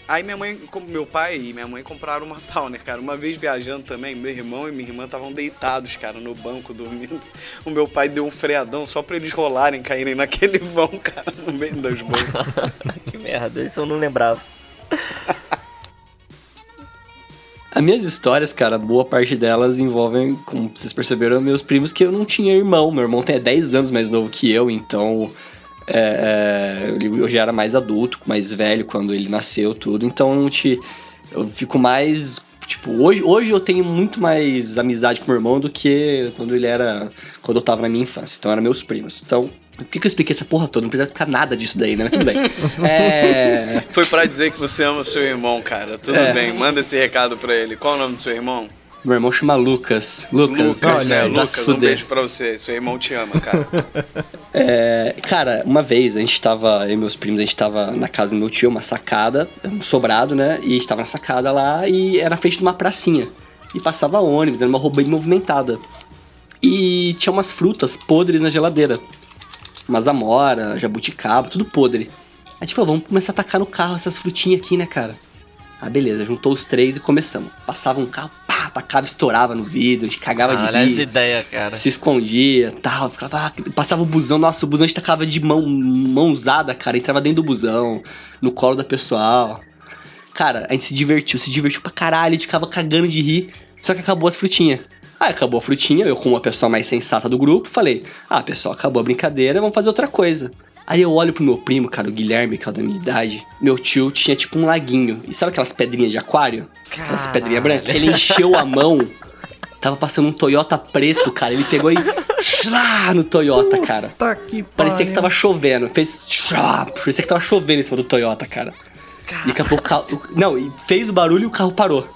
Aí minha mãe, como meu pai e minha mãe compraram uma (laughs) Towner, cara. Uma vez viajando também, meu irmão e minha irmã estavam deitados, cara, no banco dormindo. O meu pai deu um freadão só pra eles rolarem, caírem naquele (laughs) vão, cara, no meio das bancas. (laughs) que merda, isso eu não lembrava. As minhas histórias, cara, boa parte delas envolvem, como vocês perceberam, meus primos que eu não tinha irmão. Meu irmão tem 10 anos mais novo que eu, então é, é, eu já era mais adulto, mais velho quando ele nasceu, tudo. Então te, eu fico mais. Tipo, hoje, hoje eu tenho muito mais amizade com meu irmão do que quando ele era. Quando eu tava na minha infância. Então eram meus primos. Então, por que, que eu expliquei essa porra toda? Não precisa ficar nada disso daí, né? Mas tudo bem. (laughs) É. Foi pra dizer que você ama seu irmão, cara. Tudo É. bem, manda esse recado pra ele. Qual o nome do seu irmão? Meu irmão chama Lucas. Lucas, Lucas, olha é, Lucas, um beijo pra você. Seu irmão te ama, cara. (laughs) É, cara, uma vez a gente tava, eu e meus primos, a gente tava na casa do meu tio, uma sacada, um sobrado, né? E a gente tava na sacada lá e era na frente de uma pracinha. E passava ônibus, era uma rua bem movimentada. E tinha umas frutas podres na geladeira. Umas amora, jabuticaba, tudo podre. A gente falou, vamos começar a tacar no carro essas frutinhas aqui, né, cara? Ah, beleza, juntou os três e começamos. Passava um carro, pá, tacava, estourava no vidro, a gente cagava de Olha as rir ideias, cara. se escondia, tal, ficava, ah, passava o busão, nossa, o busão a gente tacava de mão, mãozada, cara, entrava dentro do busão, no colo da pessoal. Cara, a gente se divertiu, se divertiu pra caralho, a gente ficava cagando de rir, só que acabou as frutinhas. Aí acabou a frutinha, eu como a pessoa mais sensata do grupo, falei, ah, pessoal, acabou a brincadeira, vamos fazer outra coisa. Aí eu olho pro meu primo, cara, o Guilherme, que é o da minha idade, meu tio tinha tipo um laguinho, e sabe aquelas pedrinhas de aquário? Aquelas pedrinhas brancas? Ele encheu a mão Tava passando um Toyota preto, cara. Ele pegou e. Chlá, no Toyota, cara. Tá que Parecia que tava chovendo. Fez. Chlá, parecia que tava chovendo em cima do Toyota, cara. E daqui a pouco o carro. Não, e fez o barulho e o carro parou.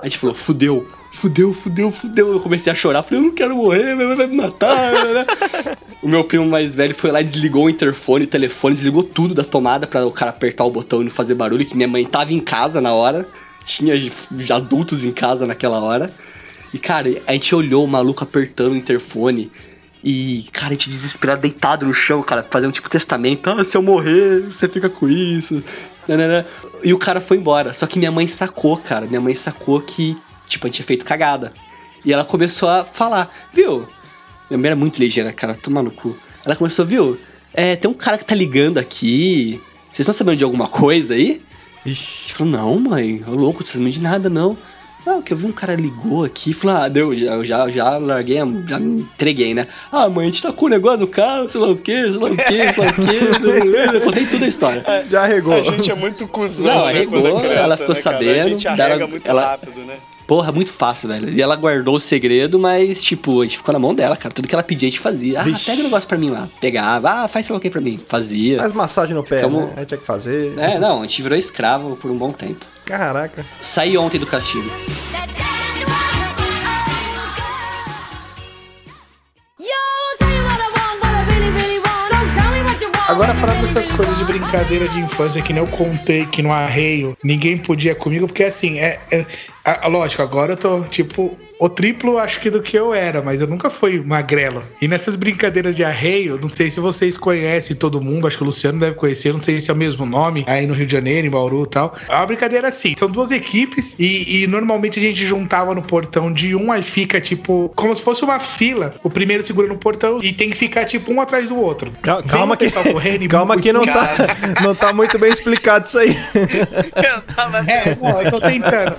A gente falou, fudeu. Fudeu, fudeu, fudeu. Eu comecei a chorar. Falei, eu não quero morrer, meu irmão vai me matar. né? o meu primo mais velho foi lá desligou o interfone, o telefone, desligou tudo da tomada pra o cara apertar o botão e não fazer barulho. Que minha mãe tava em casa na hora. Tinha adultos em casa naquela hora. E, cara, a gente olhou o maluco apertando o interfone. E, cara, a gente desesperado, deitado no chão, cara, fazendo tipo testamento. Ah, se eu morrer, você fica com isso. E o cara foi embora. Só que minha mãe sacou, cara. Minha mãe sacou que, tipo, a gente tinha feito cagada. E ela começou a falar, viu? Minha mãe era muito ligeira, cara, tomar no cu. Ela começou, viu? É, tem um cara que tá ligando aqui. Vocês estão sabendo de alguma coisa aí? Ixi. Tipo, não, mãe, ô louco, não precisa de nada, não. Não, que eu vi um cara ligou aqui e falou, ah, deu, já, eu já, já larguei, já me entreguei, né? Ah, mãe, a gente tá com o negócio do carro, sei lá o quê, sei lá o quê, sei lá o quê. (laughs) Eu contei toda a história. Já arregou. A gente é muito cuzão, Não, né, arregou, é criança, ela ficou né, cara? A sabendo, gente arrega ela- muito ela- rápido, né? Porra, muito fácil, velho. E ela guardou o segredo, mas, tipo, a gente ficou na mão dela, cara. Tudo que ela pedia, a gente fazia. Ah, Vixe. pega o negócio pra mim lá. Pegava, ah, faz sei lá o que pra mim. Fazia. Faz massagem no pé, Ficamos- né? Aí tinha que fazer. É, não, a gente virou escravo por um bom tempo. Caraca. Saí ontem do castigo. Agora falando dessas coisas de brincadeira de infância que nem eu contei que no arreio ninguém podia comigo, porque assim, é, é- a- lógico, agora eu tô tipo o triplo acho que do que eu era, mas eu nunca fui magrelo. E nessas brincadeiras de arreio, não sei se vocês conhecem todo mundo, acho que o Luciano deve conhecer, não sei se é o mesmo nome, aí no Rio de Janeiro, em Bauru e tal. É uma brincadeira assim, são duas equipes e, e normalmente a gente juntava no portão de um, aí fica tipo, como se fosse uma fila. O primeiro segura no portão e tem que ficar tipo um atrás do outro. Calma o que, (laughs) correndo calma que não tá, (laughs) não tá muito bem explicado isso aí. (laughs) Eu tava É, não, eu tô tentando.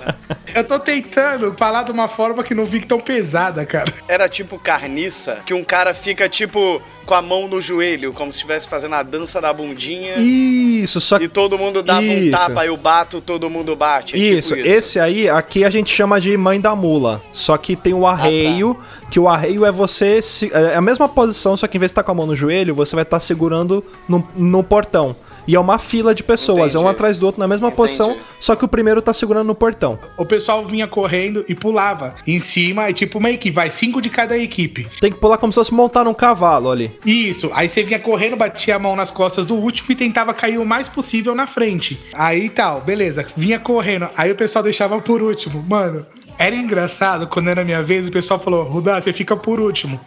Eu tô tentando falar de uma forma que não fique tão pesada, cara. Era tipo carniça, que um cara fica tipo com a mão no joelho, como se estivesse fazendo a dança da bundinha. Isso, só E que. todo mundo dava um Isso. tapa, eu bato, todo mundo bate. É Isso, tipo esse aí, aqui a gente chama de mãe da mula. Só que tem o arreio, que o arreio é você. se- É a mesma posição, só que em vez de estar com a mão no joelho, você vai estar segurando no, no portão. E é uma fila de pessoas, é um Entendi. atrás do outro na mesma Entendi. posição, só que o primeiro tá segurando no portão. O pessoal vinha correndo e pulava em cima, é tipo uma equipe, vai cinco de cada equipe. Tem que pular como se fosse montar num cavalo ali. Isso, aí você vinha correndo, batia a mão nas costas do último e tentava cair o mais possível na frente. Aí tal, beleza, vinha correndo, aí o pessoal deixava por último. Mano, era engraçado quando era minha vez, o pessoal falou: Rudá, você fica por último.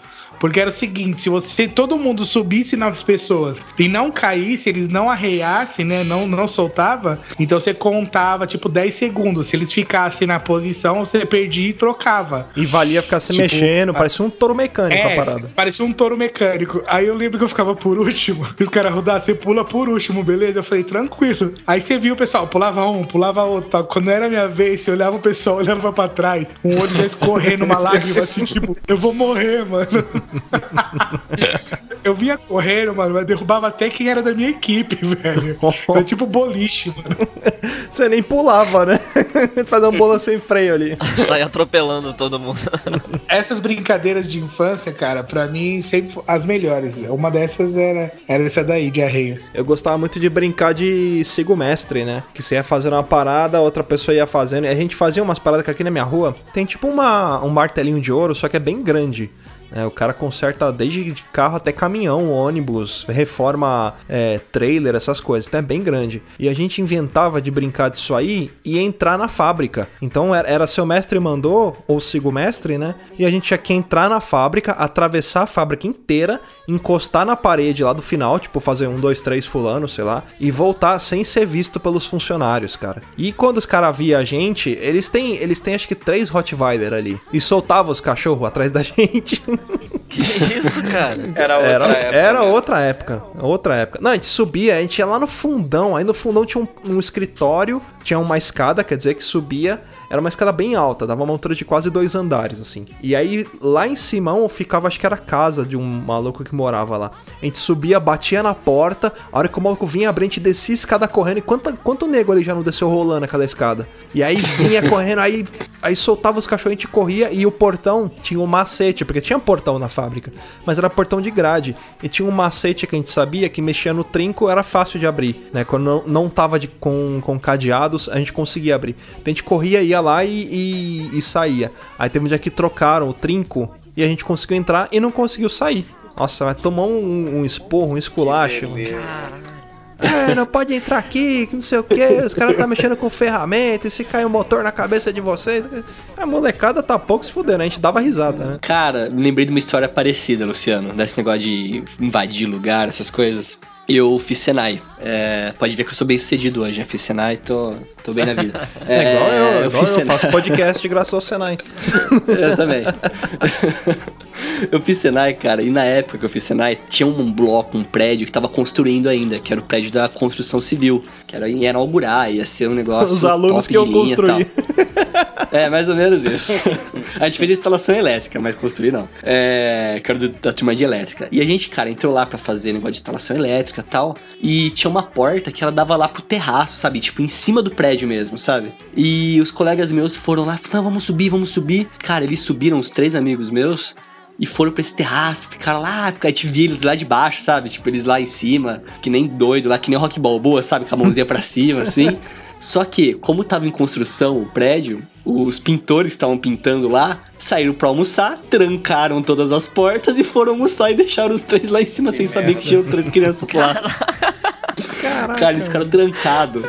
Porque era o seguinte, se você todo mundo subisse nas pessoas e não caísse, eles não arreiassem, né, não não soltava, então você contava tipo 10 segundos. Se eles ficassem na posição, você perdia e trocava. E valia ficar se Tipo, mexendo, a- parecia um touro mecânico a É, parada. parecia um touro mecânico. Aí eu lembro que eu ficava por último. E os caras rodavam, você pula por último, beleza? Eu falei, tranquilo. Aí você viu o pessoal, pulava um, pulava outro. Tal. Quando era minha vez, você olhava o pessoal (laughs) olhando pra, pra trás, um olho já escorrendo uma lágrima, assim, tipo, eu vou morrer, mano. (laughs) eu vinha correndo, mano, mas derrubava até quem era da minha equipe, velho. Era tipo boliche, mano. Você nem pulava, né? (laughs) Fazer uma bola sem freio ali. Sai atropelando todo mundo. (laughs) Essas brincadeiras de infância, cara, pra mim sempre as melhores. Uma dessas era, era essa daí, de arreio. Eu gostava muito de brincar de sigo mestre, né? Que você ia fazendo uma parada, outra pessoa ia fazendo. E a gente fazia umas paradas que aqui na minha rua tem tipo uma, um martelinho de ouro, só que é bem grande. Né? o cara conserta desde de carro até caminhão, ônibus, reforma é, trailer, essas coisas. Então é bem grande. E a gente inventava de brincar disso aí e entrar na fábrica. Então era, era seu mestre mandou, ou sigo mestre, né? E a gente tinha que entrar na fábrica, atravessar a fábrica inteira, encostar na parede lá do final, tipo fazer um, dois, três fulano, sei lá, e voltar sem ser visto pelos funcionários, cara. E quando os caras via a gente, eles têm, eles têm acho que três Rottweiler ali. E soltava os cachorros atrás da (laughs) gente. Que isso, cara? Era outra Era, época. era né? outra época. Outra época. Não, a gente subia, a gente ia lá no fundão. Aí no fundão tinha um, um escritório, tinha uma escada, quer dizer que subia. Era uma escada bem alta, dava uma altura de quase dois andares, assim. E aí, lá em cima, ficava, acho que era a casa de um maluco que morava lá. A gente subia, batia na porta, a hora que o maluco vinha abrir, a gente descia a escada correndo. E quanto, quanto nego ali já não desceu rolando aquela escada? E aí vinha (laughs) correndo, aí, aí soltava os cachorros, a gente corria e o portão tinha um macete, porque tinha portão na fábrica, mas era portão de grade. E tinha um macete que a gente sabia que mexia no trinco, era fácil de abrir, né? Quando não, não tava de, com, com cadeados, a gente conseguia abrir. Então a gente corria, ia lá e, e, e saía. Aí teve um dia que trocaram o trinco e a gente conseguiu entrar e não conseguiu sair. Nossa, vai tomar um, um esporro, um esculacho. É, não pode entrar aqui, que não sei o que, os caras tá mexendo com ferramenta, e se cai um motor na cabeça de vocês. A molecada tá pouco se fudendo, a gente dava risada, né? Cara, me lembrei de uma história parecida, Luciano, desse negócio de invadir lugar, essas coisas. Eu fiz Senai. É, pode ver que eu sou bem sucedido hoje. Eu fiz Senai e tô, tô bem na vida. (laughs) É, igual eu, igual eu, faço podcast graças ao Senai. (laughs) Eu também. (laughs) eu fiz Senai, cara, e na época que eu fiz Senai, tinha um bloco, um prédio que tava construindo ainda, que era o prédio da construção civil, que era ia inaugurar, ia ser um negócio. Os alunos que eu linha construí. É, mais ou menos isso. a gente fez instalação elétrica, mas construir não. É, que era do- da turma de elétrica. E a gente, cara, entrou lá pra fazer negócio de instalação elétrica e tal. E tinha uma porta que ela dava lá pro terraço, sabe? Tipo, em cima do prédio mesmo, sabe? E os colegas meus foram lá, falaram, não, vamos subir, vamos subir. Cara, eles subiram, os três amigos meus. E foram pra esse terraço, ficaram lá, ficaram, a gente via eles lá de baixo, sabe? Tipo, eles lá em cima, que nem doido lá, que nem rock balboa, sabe? Com a mãozinha pra cima, (laughs) assim. Só que, como tava em construção o prédio, os pintores que estavam pintando lá saíram pra almoçar, trancaram todas as portas e foram almoçar e deixaram os três lá em cima sem saber que tinham três crianças lá. (laughs) Cara, eles ficaram trancados.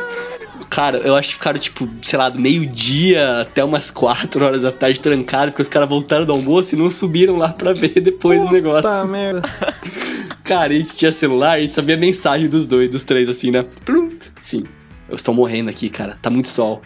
Cara, eu acho que ficaram, tipo, sei lá, do meio-dia até umas 4 horas da tarde trancados, porque os caras voltaram do almoço e não subiram lá pra ver (laughs) depois o negócio. Merda. (laughs) Cara, a gente tinha celular, a gente sabia a mensagem dos dois, dos três, assim, né? Plum. Sim, eu estou morrendo aqui, cara, tá muito sol.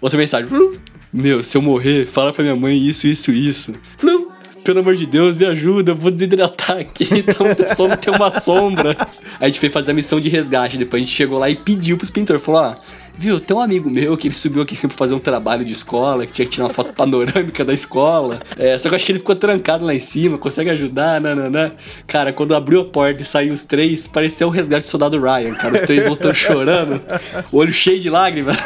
Outra mensagem, plum. Meu, se eu morrer, fala pra minha mãe isso, isso, isso. Plum. Pelo amor de Deus, me ajuda, eu vou desidratar aqui, (laughs) tá muito sol, tem uma sombra. Aí a gente foi fazer a missão de resgate, depois a gente chegou lá e pediu pros pintores, falou, ó, viu, tem um amigo meu que ele subiu aqui sempre pra fazer um trabalho de escola, que tinha que tirar uma foto panorâmica da escola. É, só que eu acho que ele ficou trancado lá em cima, consegue ajudar, nananã. Cara, quando abriu a porta e saiu os três, parecia o resgate do soldado Ryan, cara. Os três voltando (laughs) chorando, o olho cheio de lágrimas.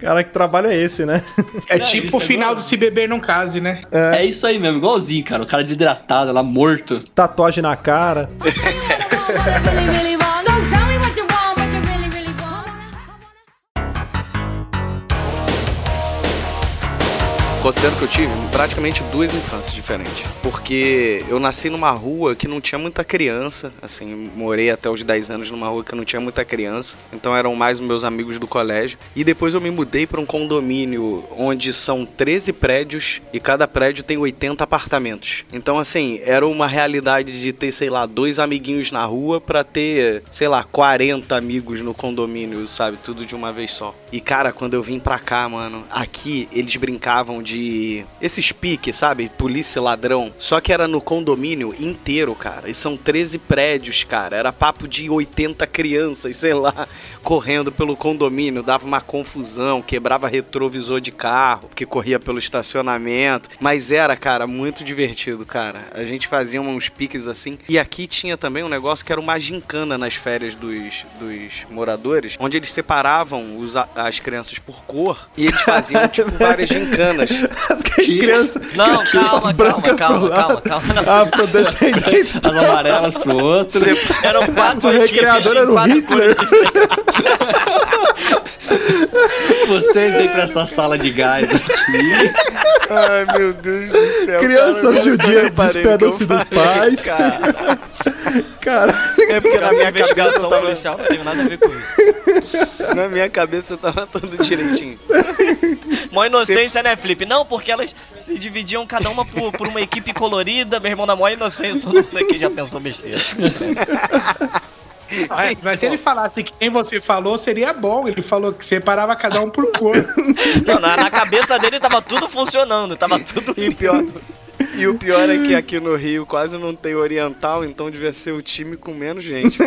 Cara, que trabalho é esse, né? É Não, tipo o é final do Se Beber Não Case, né? É. isso aí mesmo, igualzinho, cara. O cara desidratado, lá morto. Tatuagem na cara. (laughs) Considero que eu tive praticamente duas infâncias diferentes. Porque eu nasci numa rua que não tinha muita criança. Assim, morei até os 10 anos numa rua que não tinha muita criança. Então eram mais meus amigos do colégio. E depois eu me mudei para um condomínio onde são 13 prédios e cada prédio tem 80 apartamentos. Então, assim, era uma realidade de ter, sei lá, dois amiguinhos na rua para ter, sei lá, 40 amigos no condomínio, sabe? Tudo de uma vez só. E cara, quando eu vim pra cá, mano, aqui eles brincavam de esses piques, sabe? Polícia ladrão. Só que era no condomínio inteiro, cara. E são 13 prédios, cara. Era papo de 80 crianças, (laughs) sei lá, correndo pelo condomínio. Dava uma confusão, quebrava retrovisor de carro, porque corria pelo estacionamento. Mas era, cara, muito divertido, cara. A gente fazia uns piques assim. E aqui tinha também um negócio que era uma gincana nas férias dos, dos moradores, onde eles separavam os, as crianças por cor e eles faziam, (laughs) tipo, várias gincanas. As crianças. Não, crianças calma, brancas calma, pro calma, lado. calma, calma. Afrodescendentes. As amarelas pro outro. Eram quatro O recreador era o quatro Hitler. Vocês vêm pra essa sala de gás aqui. Ai, meu Deus do céu. Crianças judias despedam-se dos pais. Cara, Cara, É porque na minha cabeça investigação tava, policial não teve nada a ver com isso. na minha cabeça tava tudo direitinho. Mó inocência, né, Felipe? Não, porque elas se dividiam cada uma por, por uma equipe colorida, meu irmão, na maior inocência, todo mundo aqui já pensou besteira. (laughs) Mas, mas se ele falasse que quem você falou, seria bom. Ele falou que separava cada um por cor. (laughs) Não, na, na cabeça dele tava tudo funcionando, tava tudo E pior. E o pior é que aqui no Rio quase não tem oriental, então devia ser o time com menos gente.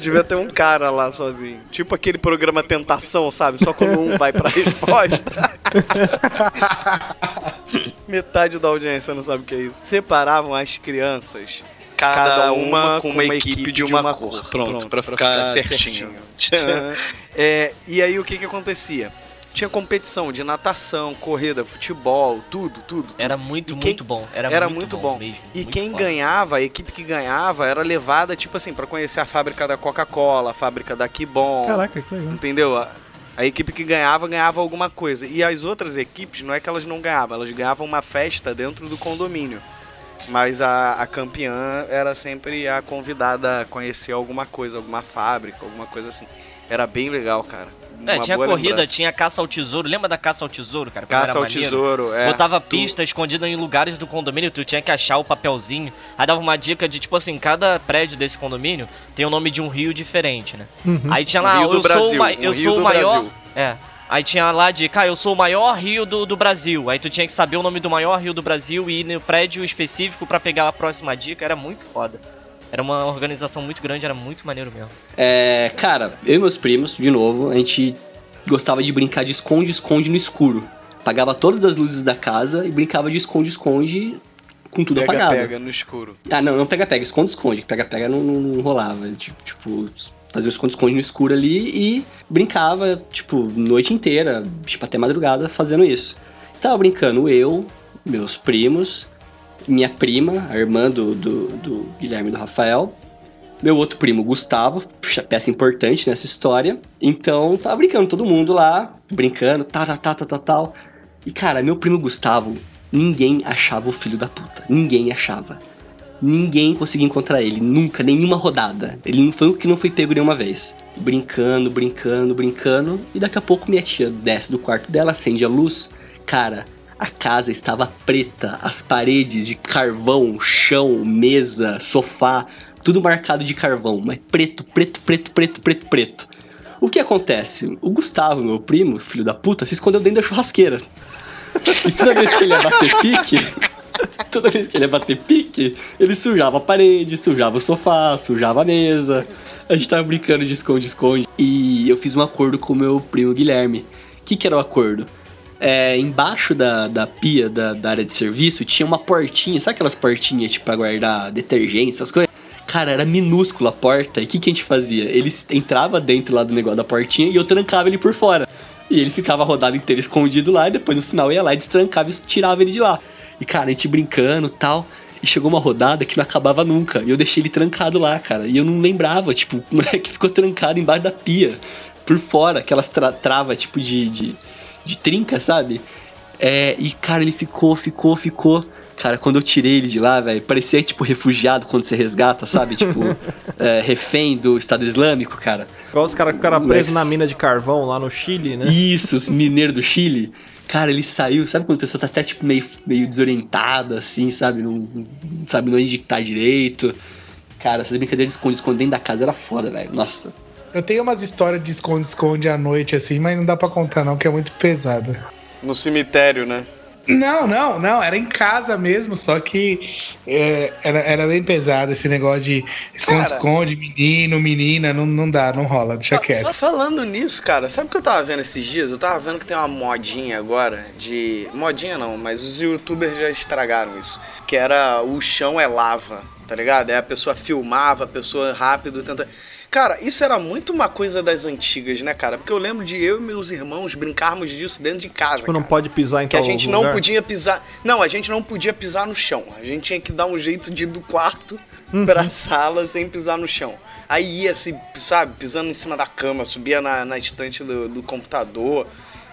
Devia ter um cara lá sozinho. Tipo aquele programa Tentação, sabe? Só quando um vai pra (laughs) resposta. Metade da audiência não sabe o que é isso. Separavam as crianças. Cada uma com uma equipe de uma cor. Pronto, pra ficar certinho. (laughs) É, e aí o que que acontecia? Tinha competição de natação, corrida, futebol, tudo, tudo. Era muito, quem- muito bom. Era, Era muito, muito bom, bom. mesmo. E muito quem foda. ganhava, a equipe que ganhava, era levada, tipo assim, pra conhecer a fábrica da Coca-Cola, a fábrica da Kibon. caraca, que legal. Entendeu? A, a equipe que ganhava, ganhava alguma coisa. E as outras equipes, não é que elas não ganhavam, elas ganhavam uma festa dentro do condomínio. Mas a, a campeã era sempre a convidada a conhecer alguma coisa, alguma fábrica, alguma coisa assim. Era bem legal, cara. É, tinha corrida, lembrança. tinha caça ao tesouro. Lembra da caça ao tesouro, cara? Caça era ao maneiro? tesouro, é. Botava Tu- pista escondida em lugares do condomínio, tu tinha que achar o papelzinho. Aí dava uma dica de, tipo assim, cada prédio desse condomínio tem o nome de um rio diferente, né? Aí tinha lá, rio eu do sou, Brasil, ma- um eu sou o maior. Brasil. É. Aí tinha lá de, cara, eu sou o maior rio do, do Brasil. Aí tu tinha que saber o nome do maior rio do Brasil e ir no prédio específico pra pegar a próxima dica. Era muito foda. Era uma organização muito grande, era muito maneiro mesmo. É, cara, eu e meus primos, de novo, a gente gostava de brincar de esconde-esconde no escuro. Apagava todas as luzes da casa e brincava de esconde-esconde com tudo Pega, apagado. pega no escuro. Ah, não, não pega-pega, esconde-esconde. Pega-pega não, não, não rolava. Tipo, tipo, fazia o esconde-esconde no escuro ali e brincava, tipo, noite inteira, tipo, até madrugada fazendo isso. Tava brincando eu, meus primos, minha prima, a irmã do, do, do Guilherme e do Rafael, meu outro primo, Gustavo, peça importante nessa história. Então, tava brincando, todo mundo lá, brincando, tá, tá, tá, tá, tal. E, cara, meu primo Gustavo, ninguém achava o filho da puta. Ninguém achava. Ninguém conseguia encontrar ele, nunca, nenhuma rodada. Ele não foi o que não foi pego nenhuma vez. Brincando, brincando, brincando. E daqui a pouco minha tia desce do quarto dela, acende a luz. Cara, a casa estava preta, as paredes de carvão, chão, mesa, sofá, tudo marcado de carvão, mas preto, preto, preto, preto, preto, preto. O que acontece? O Gustavo, meu primo, filho da puta, se escondeu dentro da churrasqueira. E toda vez que ele ia bater pique, (laughs) toda vez que ele ia bater pique, ele sujava a parede, sujava o sofá, sujava a mesa. A gente tava brincando de esconde-esconde. E eu fiz um acordo com o meu primo Guilherme. O que, que era o acordo? É, embaixo da, da pia da, da área de serviço tinha uma portinha, sabe aquelas portinhas tipo pra guardar detergente, essas coisas? Cara, era minúscula a porta. E o que, que a gente fazia? Ele entrava dentro lá do negócio da portinha e eu trancava ele por fora. E ele ficava a rodada inteira escondido lá, e depois no final ia lá e destrancava e tirava ele de lá. E cara, a gente brincando tal. E chegou uma rodada que não acabava nunca. E eu deixei ele trancado lá, cara. E eu não lembrava, tipo, o moleque (laughs) ficou trancado embaixo da pia. Por fora, aquelas tra travas, tipo, de, de, de trinca, sabe? É, e cara, ele ficou, ficou, ficou. Cara, quando eu tirei ele de lá, velho, parecia tipo refugiado quando você resgata, sabe? Tipo, (laughs) é, refém do Estado Islâmico, cara. Igual os caras que ficaram presos na mina de carvão lá no Chile, né? Isso, os mineiros do Chile. Cara, ele saiu, sabe quando a pessoa tá até tipo meio, meio desorientada, assim, sabe? Não, não sabe onde tá direito. Cara, essas brincadeiras de esconde-esconde dentro da casa era foda, velho. Nossa. Eu tenho umas histórias de esconde-esconde à noite, assim, mas não dá pra contar, não, que é muito pesada. No cemitério, né? Não, não, não, era em casa mesmo, só que é, era, era bem pesado esse negócio de esconde-esconde, menino, menina, não, não dá, não rola, deixa quieto. Só falando nisso, cara, sabe o que eu tava vendo esses dias? Eu tava vendo que tem uma modinha agora de. Modinha não, mas os youtubers já estragaram isso. Que era o chão é lava, tá ligado? Aí a pessoa filmava, a pessoa rápido tenta. Cara, isso era muito uma coisa das antigas, né, cara? Porque eu lembro de eu e meus irmãos brincarmos disso dentro de casa. Tipo, não cara. pode pisar em Que a tal gente não lugar. podia pisar. Não, a gente não podia pisar no chão. A gente tinha que dar um jeito de ir do quarto pra sala sem pisar no chão. Aí ia se, sabe, pisando em cima da cama, subia na, na estante do, do computador,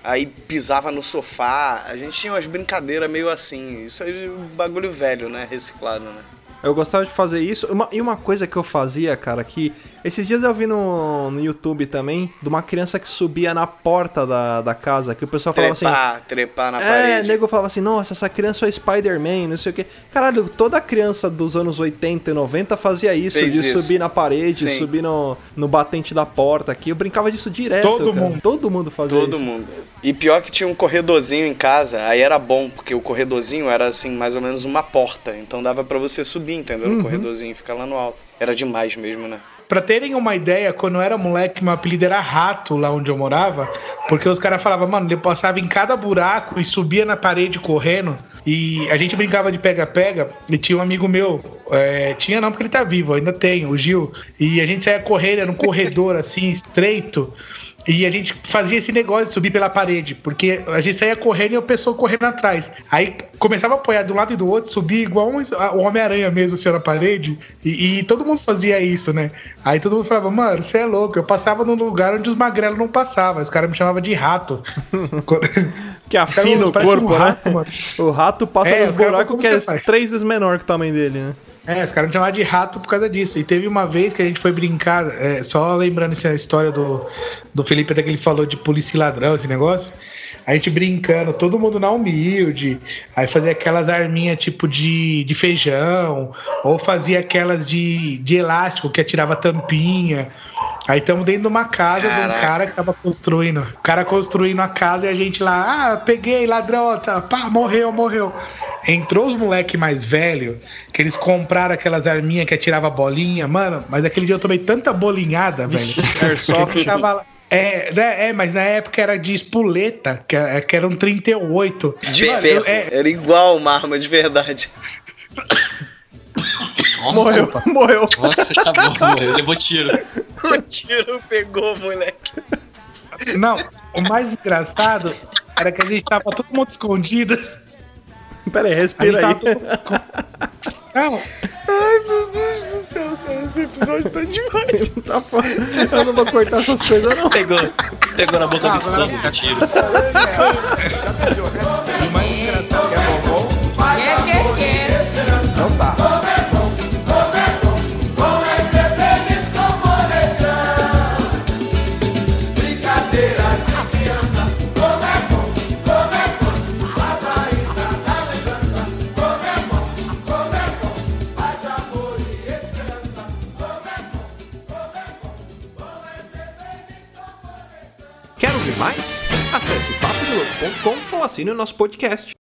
aí pisava no sofá. A gente tinha umas brincadeiras meio assim. Isso aí é um bagulho velho, né? Reciclado, né? Eu gostava de fazer isso. Uma- e uma coisa que eu fazia, cara, que esses dias eu vi no, no YouTube também, de uma criança que subia na porta da, da casa, que o pessoal falava assim. Trepar, trepar na É, parede. nego falava assim, nossa, essa criança é Spider-Man, não sei o quê. Caralho, toda criança dos anos 80 e 90 fazia isso, Fez de isso. subir na parede, Sim. subir no, no batente da porta aqui. Eu brincava disso direto. Todo cara. mundo. Todo mundo fazia Todo isso. mundo. E pior que tinha um corredorzinho em casa, aí era bom, porque o corredorzinho era assim, mais ou menos uma porta. Então dava pra você subir, entendeu? Uhum. No corredorzinho e ficar lá no alto. Era demais mesmo, né? Pra terem uma ideia, quando eu era moleque, meu apelido era Rato lá onde eu morava, porque os caras falavam, mano, ele passava em cada buraco e subia na parede correndo. E a gente brincava de pega-pega e tinha um amigo meu, é, tinha não porque ele tá vivo, ainda tem, o Gil. E a gente saía correndo, era um corredor assim, estreito. E a gente fazia esse negócio de subir pela parede, porque a gente saía correndo e a pessoa correndo atrás. Aí começava a apoiar de um lado e do outro, subia igual um, o Homem-Aranha mesmo, assim, na parede. E, e todo mundo fazia isso, né? Aí todo mundo falava, mano, você é louco. Eu passava num lugar onde os magrelos não passavam. Os caras me chamavam de rato. (laughs) Que afina o Parece um corpo, rato, né? mano. O rato passa É, nos buracos que é três vezes menor que o tamanho dele, né? É, os caras me chamavam de rato por causa disso. E teve uma vez que a gente foi brincar, é, só lembrando essa história do, do Felipe, até que ele falou de polícia e ladrão, esse negócio. A gente brincando, todo mundo na humilde, aí fazia aquelas arminhas tipo de, de feijão, ou fazia aquelas de, de elástico que atirava tampinha. Aí estamos dentro de uma casa de um Caraca. cara que tava construindo. O cara construindo a casa e a gente lá, ah, peguei, ladrão, tá, pá, morreu, morreu. Entrou os moleque mais velho, que eles compraram aquelas arminhas que atirava bolinha, mano, mas aquele dia eu tomei tanta bolinhada, velho. (laughs) Airsoft. que tava lá- É, né, é, mas na época era de espoleta, que, era- que era um 38. De Mano, ferro. eu- é, Era igual uma arma de verdade. Nossa, Morreu, morreu. Nossa, acabou, morreu. Levou tiro. (laughs) O tiro pegou, moleque. não, o mais engraçado era que a gente tava todo mundo escondido. (laughs) Pera aí, respira aí. escondido. Não, Ai, meu Deus do céu, cara. Esse episódio tá demais. (laughs) Tá foda. Eu não vou cortar essas coisas, não. Pegou. Pegou na boca do estômago, com tiro. Já pensou, né? Quer bombom? Quer, quer, quer. Então tá. Quer ouvir mais? Papodelouco.com ou assine o nosso podcast.